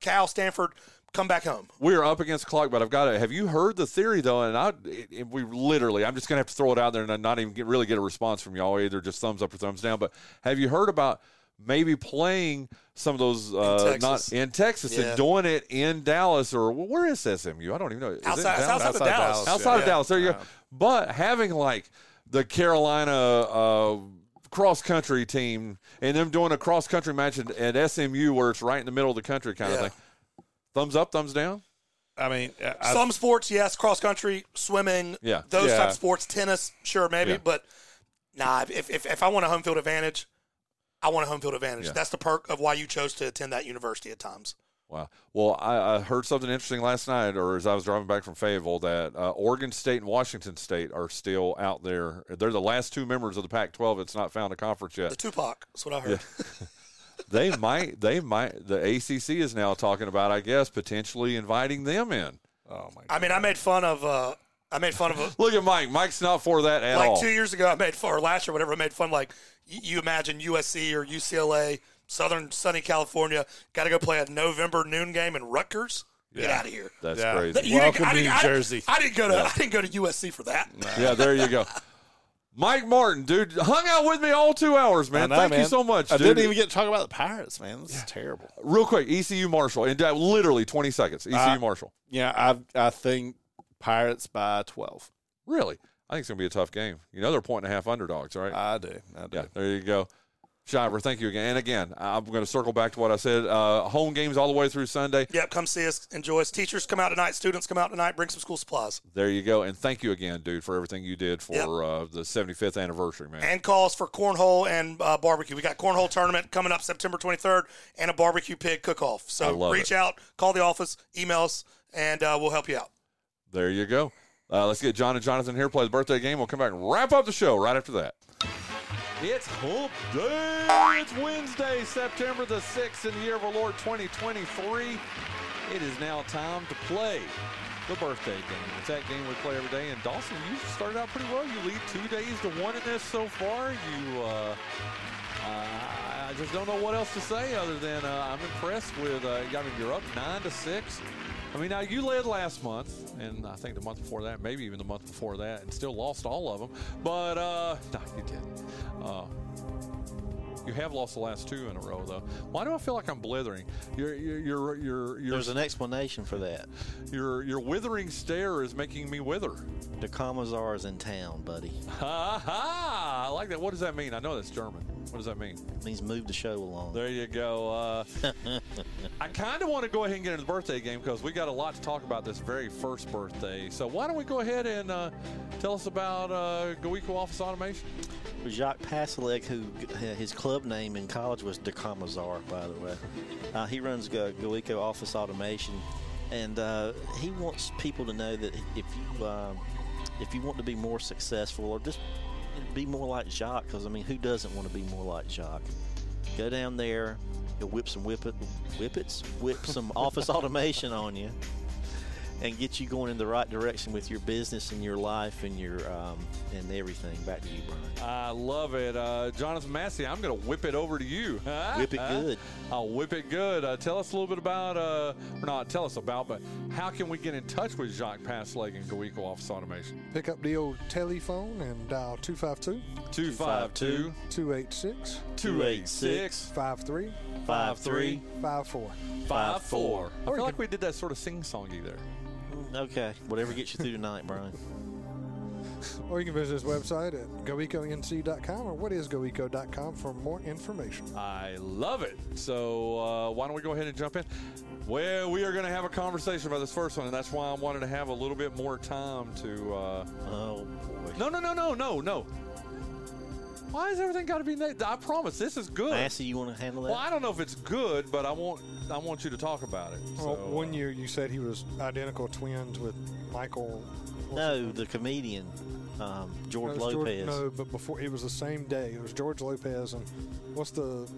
Cal, Stanford, come back home. We are up against the clock, but I've got to. Have you heard the theory though? And I, it- we literally, I'm just going to have to throw it out there and not even get, really get a response from y'all either, just thumbs up or thumbs down. But have you heard about maybe playing some of those uh, not Texas. in Texas Yeah. and doing it in Dallas or where is SMU? I don't even know. Is it Outside- it's Dallas? outside of Outside Dallas. Dallas, outside of Dallas. There you go. But having like the Carolina uh, cross country team and them doing a cross country match at, at SMU where it's right in the middle of the country kind Yeah. of thing. Thumbs up, thumbs down. I mean, I, Some sports, yes, cross country, swimming, Yeah. those Yeah. type of sports, tennis, sure, maybe, Yeah. but nah. If, if if I want a home field advantage, I want a home field advantage. Yeah. That's the perk of why you chose to attend that university at times. Wow. Well, I, I heard something interesting last night, or as I was driving back from Fayetteville, that uh, Oregon State and Washington State are still out there. They're the last two members of the Pac-12 that's not found a conference yet. The yet. Tupac. That's what I heard. they might. They might. The ACC is now talking about, I guess, potentially inviting them in. oh my, I mean, I made fun of. Uh, I made fun of a, Look at Mike. Mike's not for that at all. like two years ago. I made fun, or last year, whatever. I made fun like you imagine USC or UCLA, Southern sunny California, got to go play a November noon game in Rutgers. Get Yeah. out of here. That's Yeah. crazy. You didn't- Welcome I to New I- Jersey. I didn't go to. I didn't go to USC for that. yeah, there you go. Mike Martin, dude, hung out with me all two hours, man. know, Thank you so much. I dude. didn't even get to talk about the Pirates, man. This is terrible. Real quick, ECU Marshall, in literally 20 seconds. ECU Uh, Marshall. Yeah, I I think Pirates by twelve. Really? I think it's going to be a tough game. You know they're point and a half underdogs, right? I do. I do. yeah, there you go. Shivar, thank you again. And again, I'm going to circle back to what I said. Uh, home games all the way through Sunday. Yep, come see us, enjoy us. Teachers come out tonight, students come out tonight, bring some school supplies. There you go. And thank you again, dude, for everything you did for Yep. uh, the 75th anniversary, man. And calls for cornhole and uh, barbecue. We got cornhole tournament coming up September 23rd and a barbecue pig cook-off. I So love reach it. out, call the office, email us, and uh, we'll help you out. There you go. Uh, let's get Jon and Jonathan here, play the birthday game. We'll come back and wrap up the show right after that. It's Hump Day. It's Wednesday, September the 6th in the year of our Lord 2023. It is now time to play the birthday game. It's that game we play every day. And Dawson, you started out pretty well. You lead two days to one in this so far. You, uh, uh, I just don't know what else to say other than uh, I'm impressed with. Uh, I mean, you're up nine to six. I mean, now you led last month, and I think the month before that, maybe even the month before that, and still lost all of them. But uh, no, you didn't. Uh, you have lost the last two in a row, though. Why do I feel like I'm blithering? Your your your your your There's an explanation for that. your, your withering stare is making me wither. The Commissar is in town, buddy. Ha ha! I like that. What does that mean? I know that's German. What does that mean? It means move the show along. There you go. Uh, I kind of want to go ahead and get into the birthday game because we got a lot to talk about this very first birthday. So why don't we go ahead and uh, tell us about uh, GoEco Office Automation? Jacques Pasalek, who his club name in college was De by the way. Uh, he runs Go, GoEco Office Automation, and uh, he wants people to know that if you um, if you want to be more successful or just be more like Jacques, because I mean, who doesn't want to be more like Jacques? Go down there, he'll whip some whip it, whippets, whip some office automation on you, and get you going in the right direction with your business and your life and your um, and everything. Back to you, Bryan. I love it. Uh, Jonathan Massey, I'm going to whip it over to you. Whip it good. I'll whip it good. Uh, tell us a little bit about, uh, or not tell us about, but how can we get in touch with Jacques Passleg and GoEco Office Automation? Pick up the old telephone and dial 252 252 286 286 53 Five three 54. Five four. I Or feel like we did that sort of sing songy there. Okay, whatever gets you through tonight, Bryan. Or you can visit his website at goeconc.com or what is whatisgoeco.com for more information. I love it. So uh, why don't we go ahead and jump in? Well, we are going to have a conversation about this first one, and that's why I wanted to have a little bit more time to. Uh... Oh boy. No, no, no, no, no, no. Why has everything got to be? Na- I promise this is good. Massey, you want to handle that? Well, I don't know if it's good, but I want I want you to talk about it. Well, So, one uh, year you said he was identical twins with Michael. what's no, the comedian um, George No, it was George- Lopez. no, but before it was the same day. It was George Lopez and what's the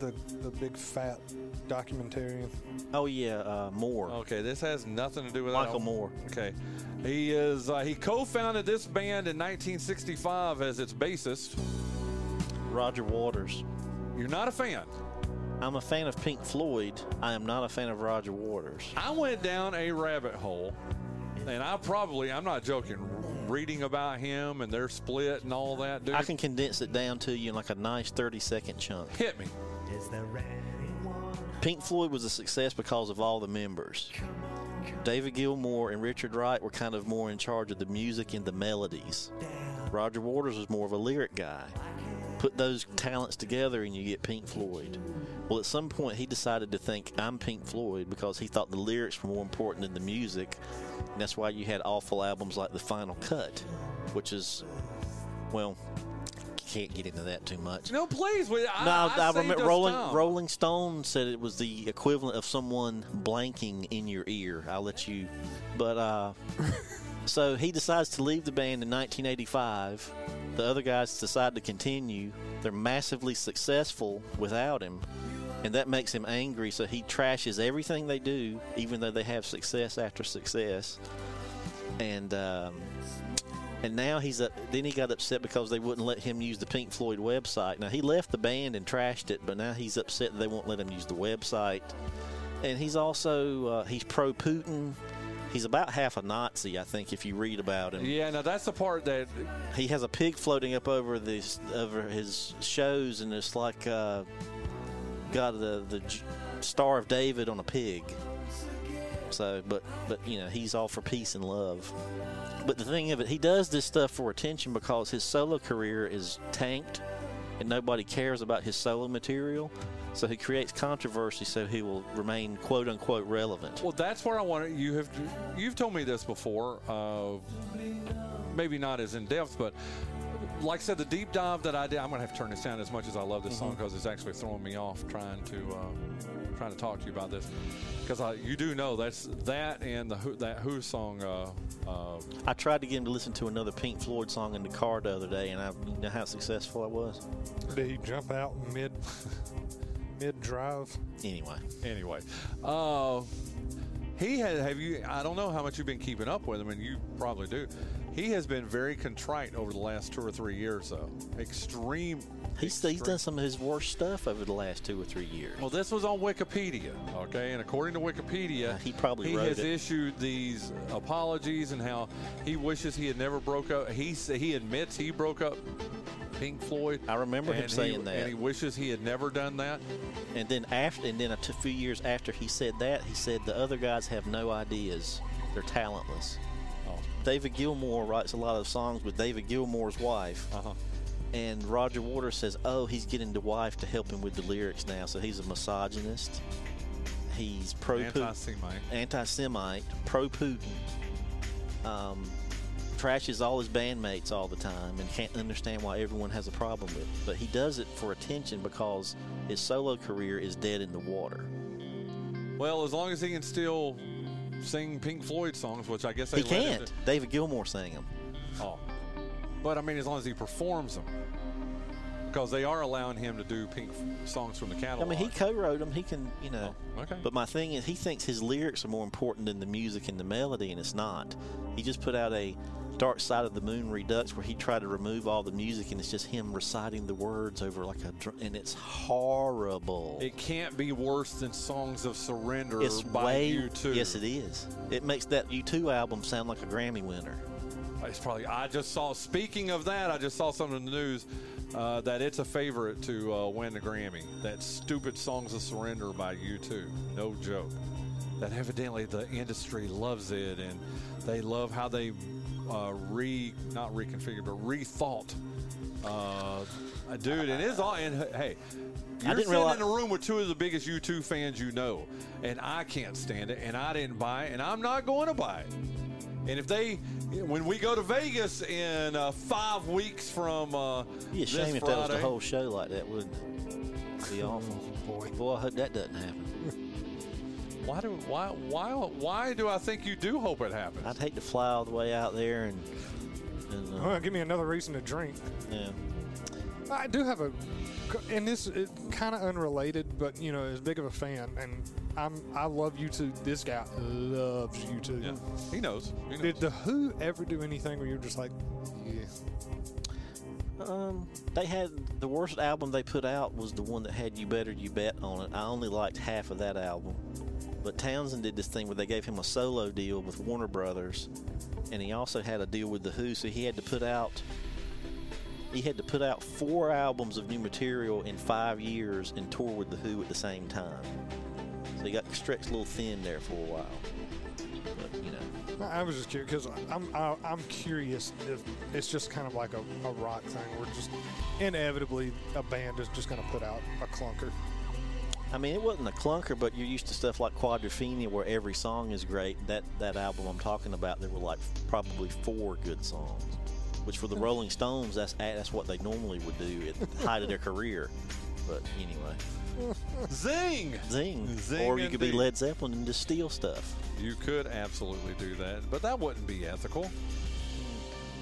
the the big fat documentarian? Oh yeah, uh, Moore. Okay, this has nothing to do with Michael that. Moore. Okay, he is uh, he co-founded this band in 1965 as its bassist. Roger Waters. You're not a fan. I'm a fan of Pink Floyd. I am not a fan of Roger Waters. I went down a rabbit hole, and I probably I'm not joking. Reading about him and their split and all that, dude. I can condense it down to you in like a nice 30 second chunk. hit me. Pink Floyd was a success because of all the members. David Gilmour and Richard Wright were kind of more in charge of the music and the melodies. Roger Waters was more of a lyric guy. Put those talents together and you get Pink Floyd. Well, at some point, he decided to think, I'm Pink Floyd because he thought the lyrics were more important than the music. And that's why you had awful albums like The Final Cut, which is, well, can't get into that too much. No, please. I, No, I, I, remember Rolling time. Rolling Stone said it was the equivalent of someone blanking in your ear. I'll let you, but uh, so he decides to leave the band in 1985. The other guys decide to continue. They're massively successful without him, and that makes him angry. So he trashes everything they do, even though they have success after success. And um, and now he's up, then he got upset because they wouldn't let him use the Pink Floyd website. Now he left the band and trashed it, but now he's upset that they won't let him use the website. And he's also uh, he's pro Putin. He's about half a Nazi, I think, if you read about him. Yeah, now that's the part that He has a pig floating up over this over his shows, and it's like uh, got the the Star of David on a pig. So, but but you know he's all for peace and love. But the thing of it, he does this stuff for attention because his solo career is tanked, and nobody cares about his solo material. So he creates controversy so he will remain quote unquote relevant. Well, that's where I want. You have you've told me this before. Uh, maybe not as in depth, but like I said, the deep dive that I did. I'm gonna have to turn this down as much as I love this song because it's actually throwing me off trying to uh, trying to talk to you about this because you do know that's that and the Who, that Who song. Uh, uh, I tried to get him to listen to another Pink Floyd song in the car the other day, and I you know how successful I was. Did he jump out mid mid drive? Anyway, anyway, uh, he had. Have you? I don't know how much you've been keeping up with him, and you probably do. He has been very contrite over the last two or three years, though. Extreme. he's, he's done some of his worst stuff over the last two or three years. Well, this was on Wikipedia, okay? And according to Wikipedia, Uh, he probably he has it. issued these apologies and how he wishes he had never broke up. He he admits he broke up Pink Floyd. I remember him and he- saying that. and he wishes he had never done that. And then after, and then a few years after he said that, he said the other guys have no ideas. They're talentless. David Gilmour writes a lot of songs with David Gilmour's wife, uh huh. and Roger Waters says, "Oh, he's getting the wife to help him with the lyrics now." So he's a misogynist. He's pro Anti-Semite. anti-Semite, pro Putin. Um, trashes all his bandmates all the time and can't understand why everyone has a problem with it. But he does it for attention because his solo career is dead in the water. Well, as long as he can still sing Pink Floyd songs, which I guess they He can't. David Gilmour sang them. Oh, but I mean, as long as he performs them, because they are allowing him to do Pink songs from the catalog. I mean, he co-wrote them. He can, you know. Oh, okay. But my thing is, he thinks his lyrics are more important than the music and the melody, and it's not. He just put out a Dark Side of the Moon Redux where he tried to remove all the music, and it's just him reciting the words over like a, dr- and it's horrible. It can't be worse than Songs of Surrender it's by way. U2. Yes, it is. It makes that U2 album sound like a Grammy winner. It's probably. I just saw. Speaking of that, I just saw something in the news uh, that it's a favorite to uh, win the Grammy. That stupid "Songs of Surrender" by U2. No joke. That evidently the industry loves it, and they love how they uh, re not reconfigured but rethought. Uh, dude, and it's all. And hey. You're didn't sitting realize- in a room with two of the biggest U2 fans you know, and I can't stand it, and I didn't buy it, and I'm not going to buy it. And if they, when we go to Vegas in uh, five weeks from uh, Be a this shame if that was the whole show like that, wouldn't it? Be awful. boy. Boy, I hope that doesn't happen. Why do why why why do I think you do hope it happens? I'd hate to fly all the way out there and. and uh, Well, give me another reason to drink. yeah. I do have a, and this is kind of unrelated, but you know, as big of a fan, and I'm I love you too. This guy loves you too. yeah, he knows. He knows. Did the Who ever do anything where you're just like, yeah, Um, they had the worst album they put out was the one that had "You Better You Bet" on it. I only liked half of that album, but Townshend did this thing where they gave him a solo deal with Warner Brothers, and he also had a deal with the Who, so he had to put out he had to put out four albums of new material in five years and tour with the Who at the same time. So he got stretched a little thin there for a while. But you know, I was just curious because I'm I, I'm curious if it's just kind of like a, a rock thing where just inevitably a band is just going to put out a clunker. I mean, it wasn't a clunker, but you're used to stuff like Quadrophenia, where every song is great. That that album I'm talking about, there were like probably four good songs, which for the hmm. Rolling Stones, that's that's what they normally would do at the height of their career. But anyway, Zing! zing. Zing or you could be. Led Zeppelin and just steal stuff. You could absolutely do that, but that wouldn't be ethical.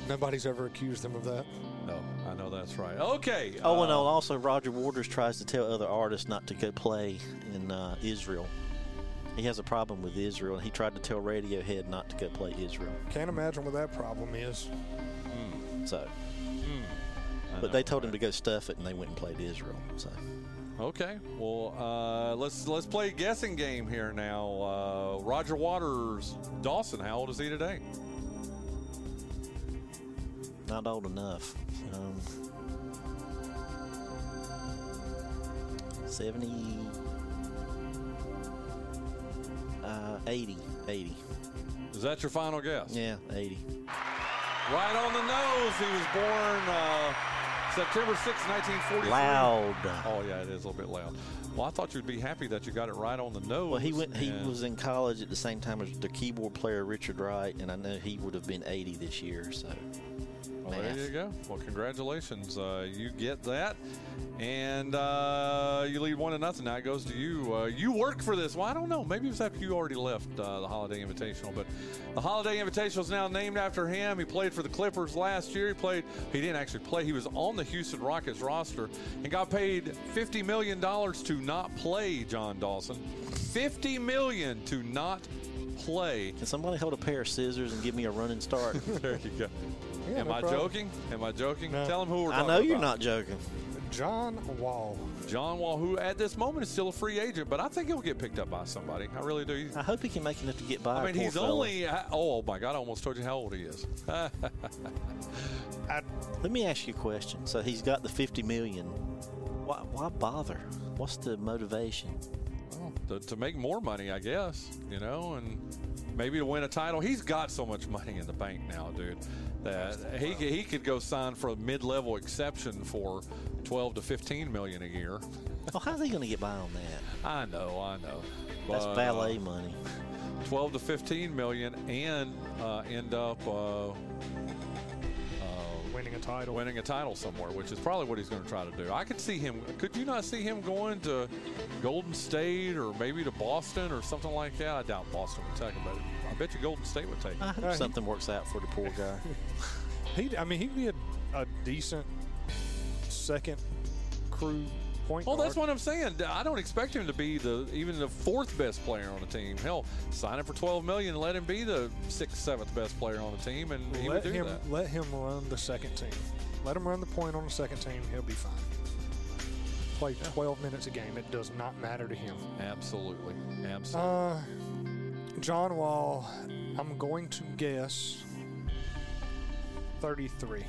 Nobody's ever accused them of that. No, I know that's right. Okay. Oh, and uh, also Roger Waters tries to tell other artists not to go play in uh, Israel. He has a problem with Israel, and he tried to tell Radiohead not to go play Israel. Can't imagine what that problem is. So, I but know, they told him to go stuff it, and they went and played Israel. So, Okay. Well, uh, let's let's play a guessing game here now. Uh, Roger Waters, Dawson. How old is he today? Not old enough. Um, 70, uh, 80, 80. Is that your final guess? Yeah, 80. Right on the nose. He was born uh, September 6, 1943. Loud. Oh yeah, it is a little bit loud. Well, I thought you'd be happy that you got it right on the nose. Well, he went. He was in college at the same time as the keyboard player Richard Wright, and I know he would have been 80 this year. So, Well, there you go. Well, congratulations. Uh, you get that. And uh, you lead one to nothing. Now it goes to you. Uh, you work for this. Well, I don't know. Maybe it was after you already left uh, the Holiday Invitational. But the Holiday Invitational is now named after him. He played for the Clippers last year. He played. He didn't actually play. He was on the Houston Rockets roster and got paid $50 million to not play, Jon Dawson. 50 million to not play. can somebody hold a pair of scissors and give me a running start? There you go. Yeah, Am no I problem. joking? Am I joking? No. Tell them who we're I talking know you're about. not joking. John Wall. John Wall, who at this moment is still a free agent, but I think he'll get picked up by somebody. I really do. He's- I hope he can make enough to get by. I mean, he's fella. only. Oh my God! I almost told you how old he is. I, Let me ask you a question. So he's got the 50 million. Why, why bother? What's the motivation? To, to make more money, I guess. You know, and maybe to win a title. He's got so much money in the bank now, dude, that he could- he could go sign for a mid-level exception for 12 to 15 million a year. Oh, how's he going to get by on that? I know, I know. That's But, uh, ballet money. 12 to 15 million and uh, end up uh, title. winning a title somewhere, which is probably what he's going to try to do. I could see him. Could you not see him going to Golden State or maybe to Boston or something like that? I doubt Boston would take him, but I bet you Golden State would take him. I hope he- something works out for the poor guy. He, I mean, he'd be a, a decent second crew point Well, guard. that's what I'm saying. I don't expect him to be the even the fourth best player on the team. Hell, sign him for 12 million and let him be the sixth, seventh best player on the team, and he let would do him that. let him run the second team. Let him run the point on the second team. He'll be fine. Play 12 minutes a game. It does not matter to him. Absolutely, absolutely. Uh, John Wall. I'm going to guess 33.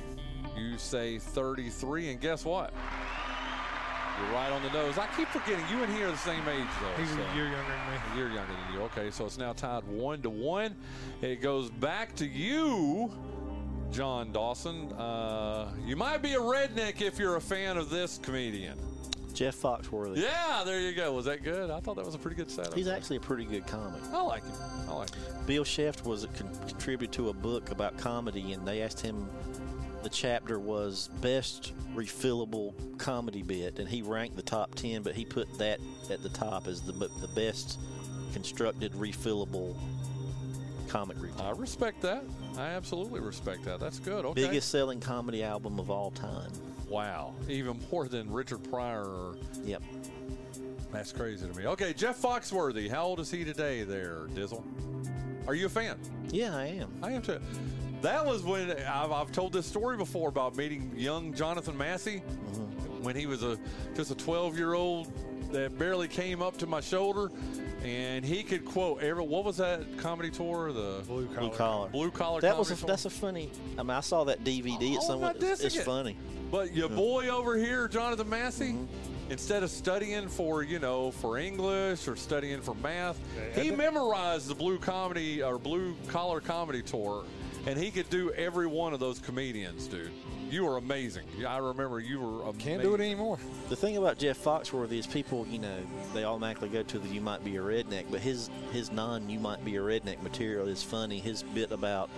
You say 33, and guess what? You're right on the nose. I keep forgetting you and he are the same age, though. He's so- a year younger than me. A year younger than you. Okay, so it's now tied one to one. It goes back to you, Jon Dawson. Uh, you might be a redneck if you're a fan of this comedian. Jeff Foxworthy. Yeah, there you go. Was that good? I thought that was a pretty good setup. He's actually a pretty good comic. I like him. I like him. Bill Scheft was a con- contributed to a book about comedy, and they asked him. The chapter was best refillable comedy bit, and he ranked the top ten, but he put that at the top as the the best constructed refillable comic routine. I respect that. I absolutely respect that. That's good. Okay. Biggest selling comedy album of all time. Wow. Even more than Richard Pryor Yep. That's crazy to me. Okay, Jeff Foxworthy. How old is he today there, Dizzle? Are you a fan? Yeah, I am. I am too. That was when I've, I've told this story before about meeting young Jonathan Massey when he was a just a 12 year old that barely came up to my shoulder, and he could quote every. What was that comedy tour? The Blue collar. Blue collar. blue collar. That was a, tour? that's a funny. I mean, I saw that DVD. Oh, It's I'm somewhat. It's, it's funny. But your boy over here, Jonathan Massey, mm-hmm. instead of studying for you know for English or studying for math, Yeah, he memorized the blue comedy or blue collar comedy tour, and he could do every one of those comedians, dude. You were amazing. I remember you were amazing. Can't do it anymore. The thing about Jeff Foxworthy is people, you know, they automatically go to the "you might be a redneck," but his his non "you might be a redneck" material is funny. His bit about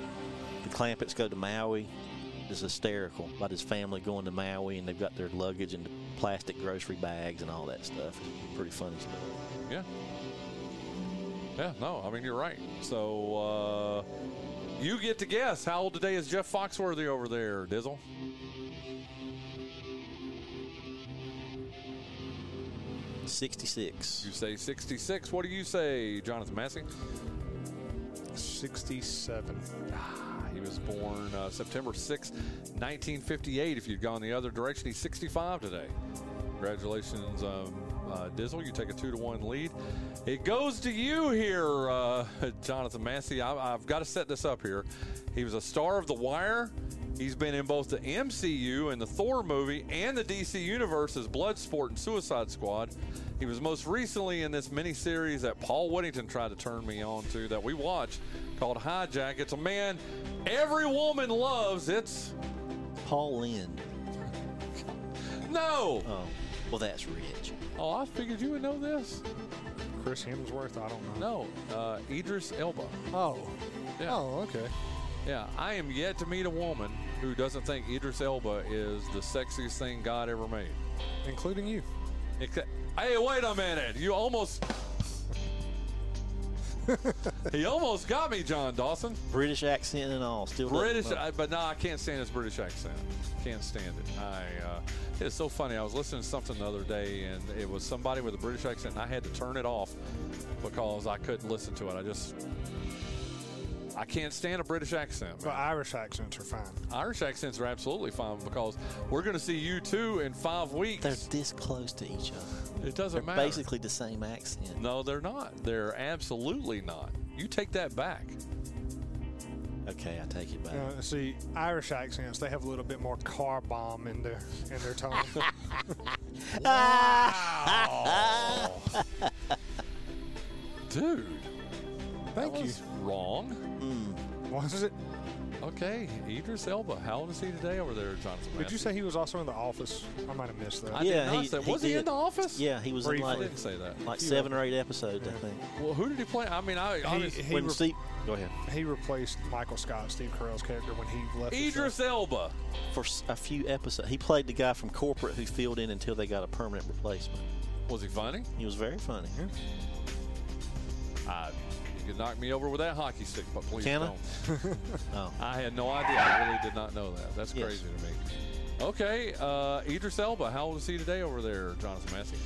the Clampetts go to Maui is hysterical. About his family going to Maui and they've got their luggage and plastic grocery bags and all that stuff. Pretty funny stuff. Yeah. Yeah, no, I mean, you're right. So, uh, you get to guess. How old today is Jeff Foxworthy over there, Dizzle? Sixty-six. You say 66. What do you say, Jonathan Massey? 67. He was born uh, September 6, 1958. If you'd gone the other direction, he's 65 today. Congratulations, um, uh, Dizzle. You take a two to one lead. It goes to you here, uh, Jonathan Massey. I, I've got to set this up here. He was a star of The Wire. He's been in both the MCU and the Thor movie and the DC Universe as Bloodsport and Suicide Squad. He was most recently in this miniseries that Paul Whittington tried to turn me on to that we watched called Hijack. It's a man every woman loves. It's Paul Lynde. no. Oh, well, that's rich. Oh, I figured you would know this. Chris Hemsworth, I don't know. No, uh, Idris Elba. Oh. Yeah. Oh, okay. Yeah, I am yet to meet a woman who doesn't think Idris Elba is the sexiest thing God ever made. Including you. Except, hey, wait a minute. You almost. he almost got me, Jon Dawson. British accent and all. Still British. I, but no, I can't stand his British accent. Can't stand it. I. Uh, it's so funny. I was listening to something the other day, and it was somebody with a British accent, and I had to turn it off because I couldn't listen to it. I just. I can't stand a British accent. But man. Irish accents are fine. Irish accents are absolutely fine because we're going to see you two in five weeks. They're this close to each other. it doesn't They're matter. basically the same accent. No, they're not. They're absolutely not. You take that back. Okay, I take it back. Uh, see, Irish accents, they have a little bit more car bomb in their in their tone. wow. Dude, Thank that you. was wrong. Hmm. Was it? Okay, Idris Elba. How old is he today over there, Jonathan? Did you say he was also in the office? I might have missed that. I Yeah, he- say. he Was he, in the office? Yeah, he was in Briefly. I like, didn't say that. like seven or eight episodes, I think. Well, who did he play? I mean, I he, honestly, he, when re- Steve, go ahead. he replaced Michael Scott, Steve Carell's character, when he left. the show. Idris Elba. For a few episodes, he played the guy from corporate who filled in until they got a permanent replacement. Was he funny? He was very funny. I, you could knock me over with that hockey stick, but please Can I? don't. Oh, I had no idea. I really did not know that. That's Yes. crazy to me. Okay, uh, Idris Elba. How old is he today over there, Jonathan Massey?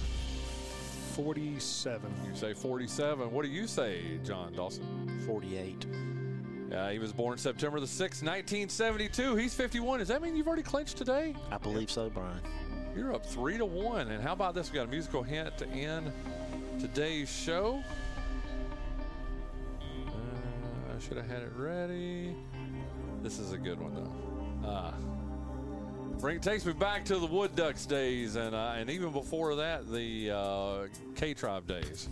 47. You say 47. What do you say, Jon Dawson? 48. Uh, he was born September the 6th, 1972. He's 51. Does that mean you've already clinched today? I believe so, Bryan. You're up three to one. And how about this? We got a musical hint to end today's show. Should have had it ready. This is a good one though. Uh, bring takes me back to the Wood Ducks days, and uh, and even before that, the uh, K Tribe days.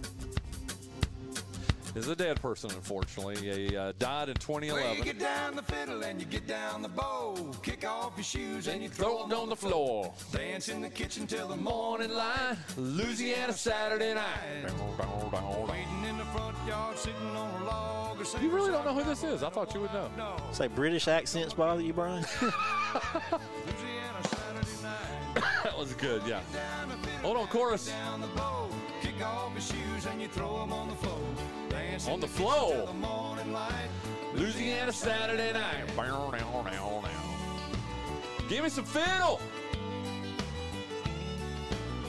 Is a dead person, unfortunately. He uh, died in Well, you 2011. get down the fiddle and you get down the bow. Kick off your shoes and you Throw it on the floor. Dance in the kitchen till the Morning light, Louisiana Saturday night. Waiting in the front yard, sitting on a log. You really don't know who this is. I thought you would know. No, Say British accents bother you, Bryan? Louisiana Saturday night. That was good, yeah. Down the fiddle, Hold on, chorus. Down the bow. Kick off your shoes and you throw 'em on the floor. Dance On the kitchen floor. the morning light. Louisiana Saturday night. Give me some fiddle.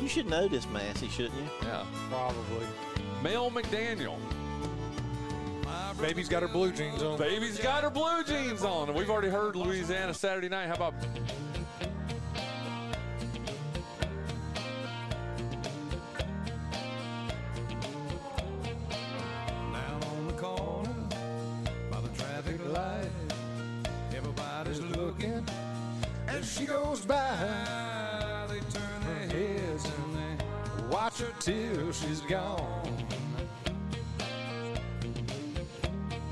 you should know this, Massey, shouldn't you? Yeah. Probably. Mel McDaniel. Baby's got her blue jeans on. Baby's got her blue jeans on. And we've already heard Louisiana Saturday night. How about she's gone.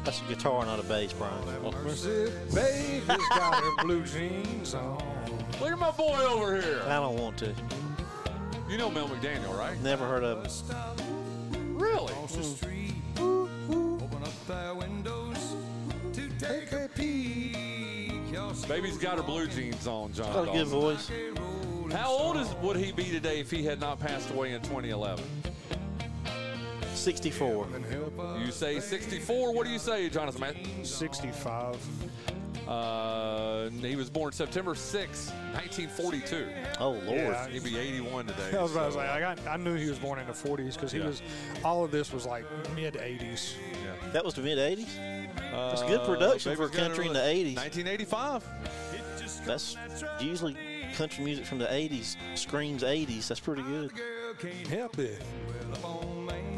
That's a guitar, not a bass, Bryan. Mercy, baby's got her blue jeans on. Look at my boy over here. I don't want to. You know Mel McDaniel, right? Never heard of him. Really? across the street. Open up their windows to take a peek. Baby's got her blue jeans on, John. Got a good voice. How old is would he be today if he had not passed away in 2011? 64. You say 64. What do you say, Jonathan? Matt? 65. Uh, he was born September 6, 1942. Oh, Lord. Yeah. He'd be 81 today. I was about to so, say, I, got, I knew he was born in the 40s because he Yeah. was, all of this was like mid 80s. yeah. That was the mid 80s? That's good Uh, production for country in the 80s. 1985. That's usually country music from the 80s screams 80s. That's pretty good. Help it.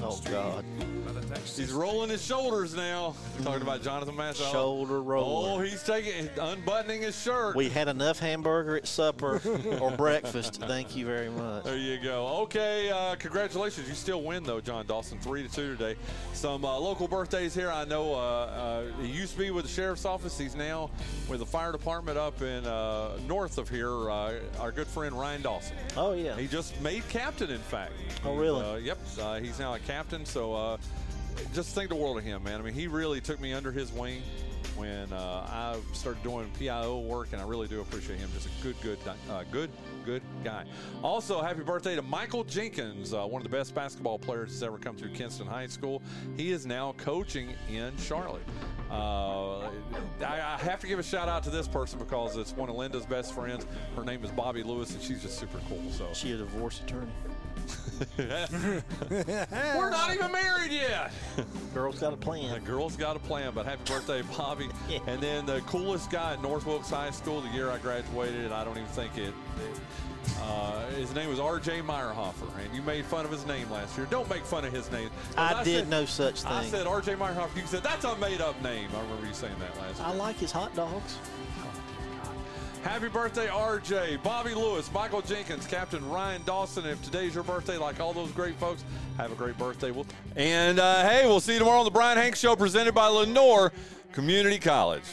Well up on Main Oh, God. By the taxi He's rolling his shoulders now. Talking about Jonathan Massey. Shoulder roller. Oh, he's taking, unbuttoning his shirt. We had enough hamburger at supper or breakfast. Thank you very much. There you go. Okay, uh, congratulations. You still win though, Jon Dawson, three to two today. Some uh, local birthdays here. I know uh, uh, he used to be with the sheriff's office. He's now with the fire department up in uh, north of here. Uh, our good friend Ryan Dawson. Oh, yeah. He just made captain, in fact. Oh, really? Uh, yep. Uh, he's now a captain. So uh, just think the world of him, man. I mean, he really took me under his wing when uh, I started doing PIO work, and I really do appreciate him. Just a good, good, uh, good, good guy. Also, happy birthday to Michael Jenkins, uh, one of the best basketball players that's ever come through Kinston High School. He is now coaching in Charlotte. Uh, I, I have to give a shout out to this person because it's one of Linda's best friends. Her name is Bobbie Lewis, and she's just super cool. So She a divorce attorney. we're not even married yet. Girl's got a The plan. girl's got a plan, but happy birthday, Bobbie. Yeah. And then the coolest guy at North Wilkes High School the year I graduated, and I don't even think it. Uh, his name was R.J. Meyerhoffer, and you made fun of his name last year. Don't make fun of his name. I did said- no such thing. I said R.J. Meyerhoffer. You said that's a made-up name. I remember you saying that last year. I year. like his hot dogs. Happy birthday, R.J. Bobbie Lewis, Michael Jenkins, Captain Ryan Dawson. If today's your birthday, like all those great folks, have a great birthday. We'll- And uh, hey, we'll see you tomorrow on the Bryan Hanks Show, presented by Lenoir Community College.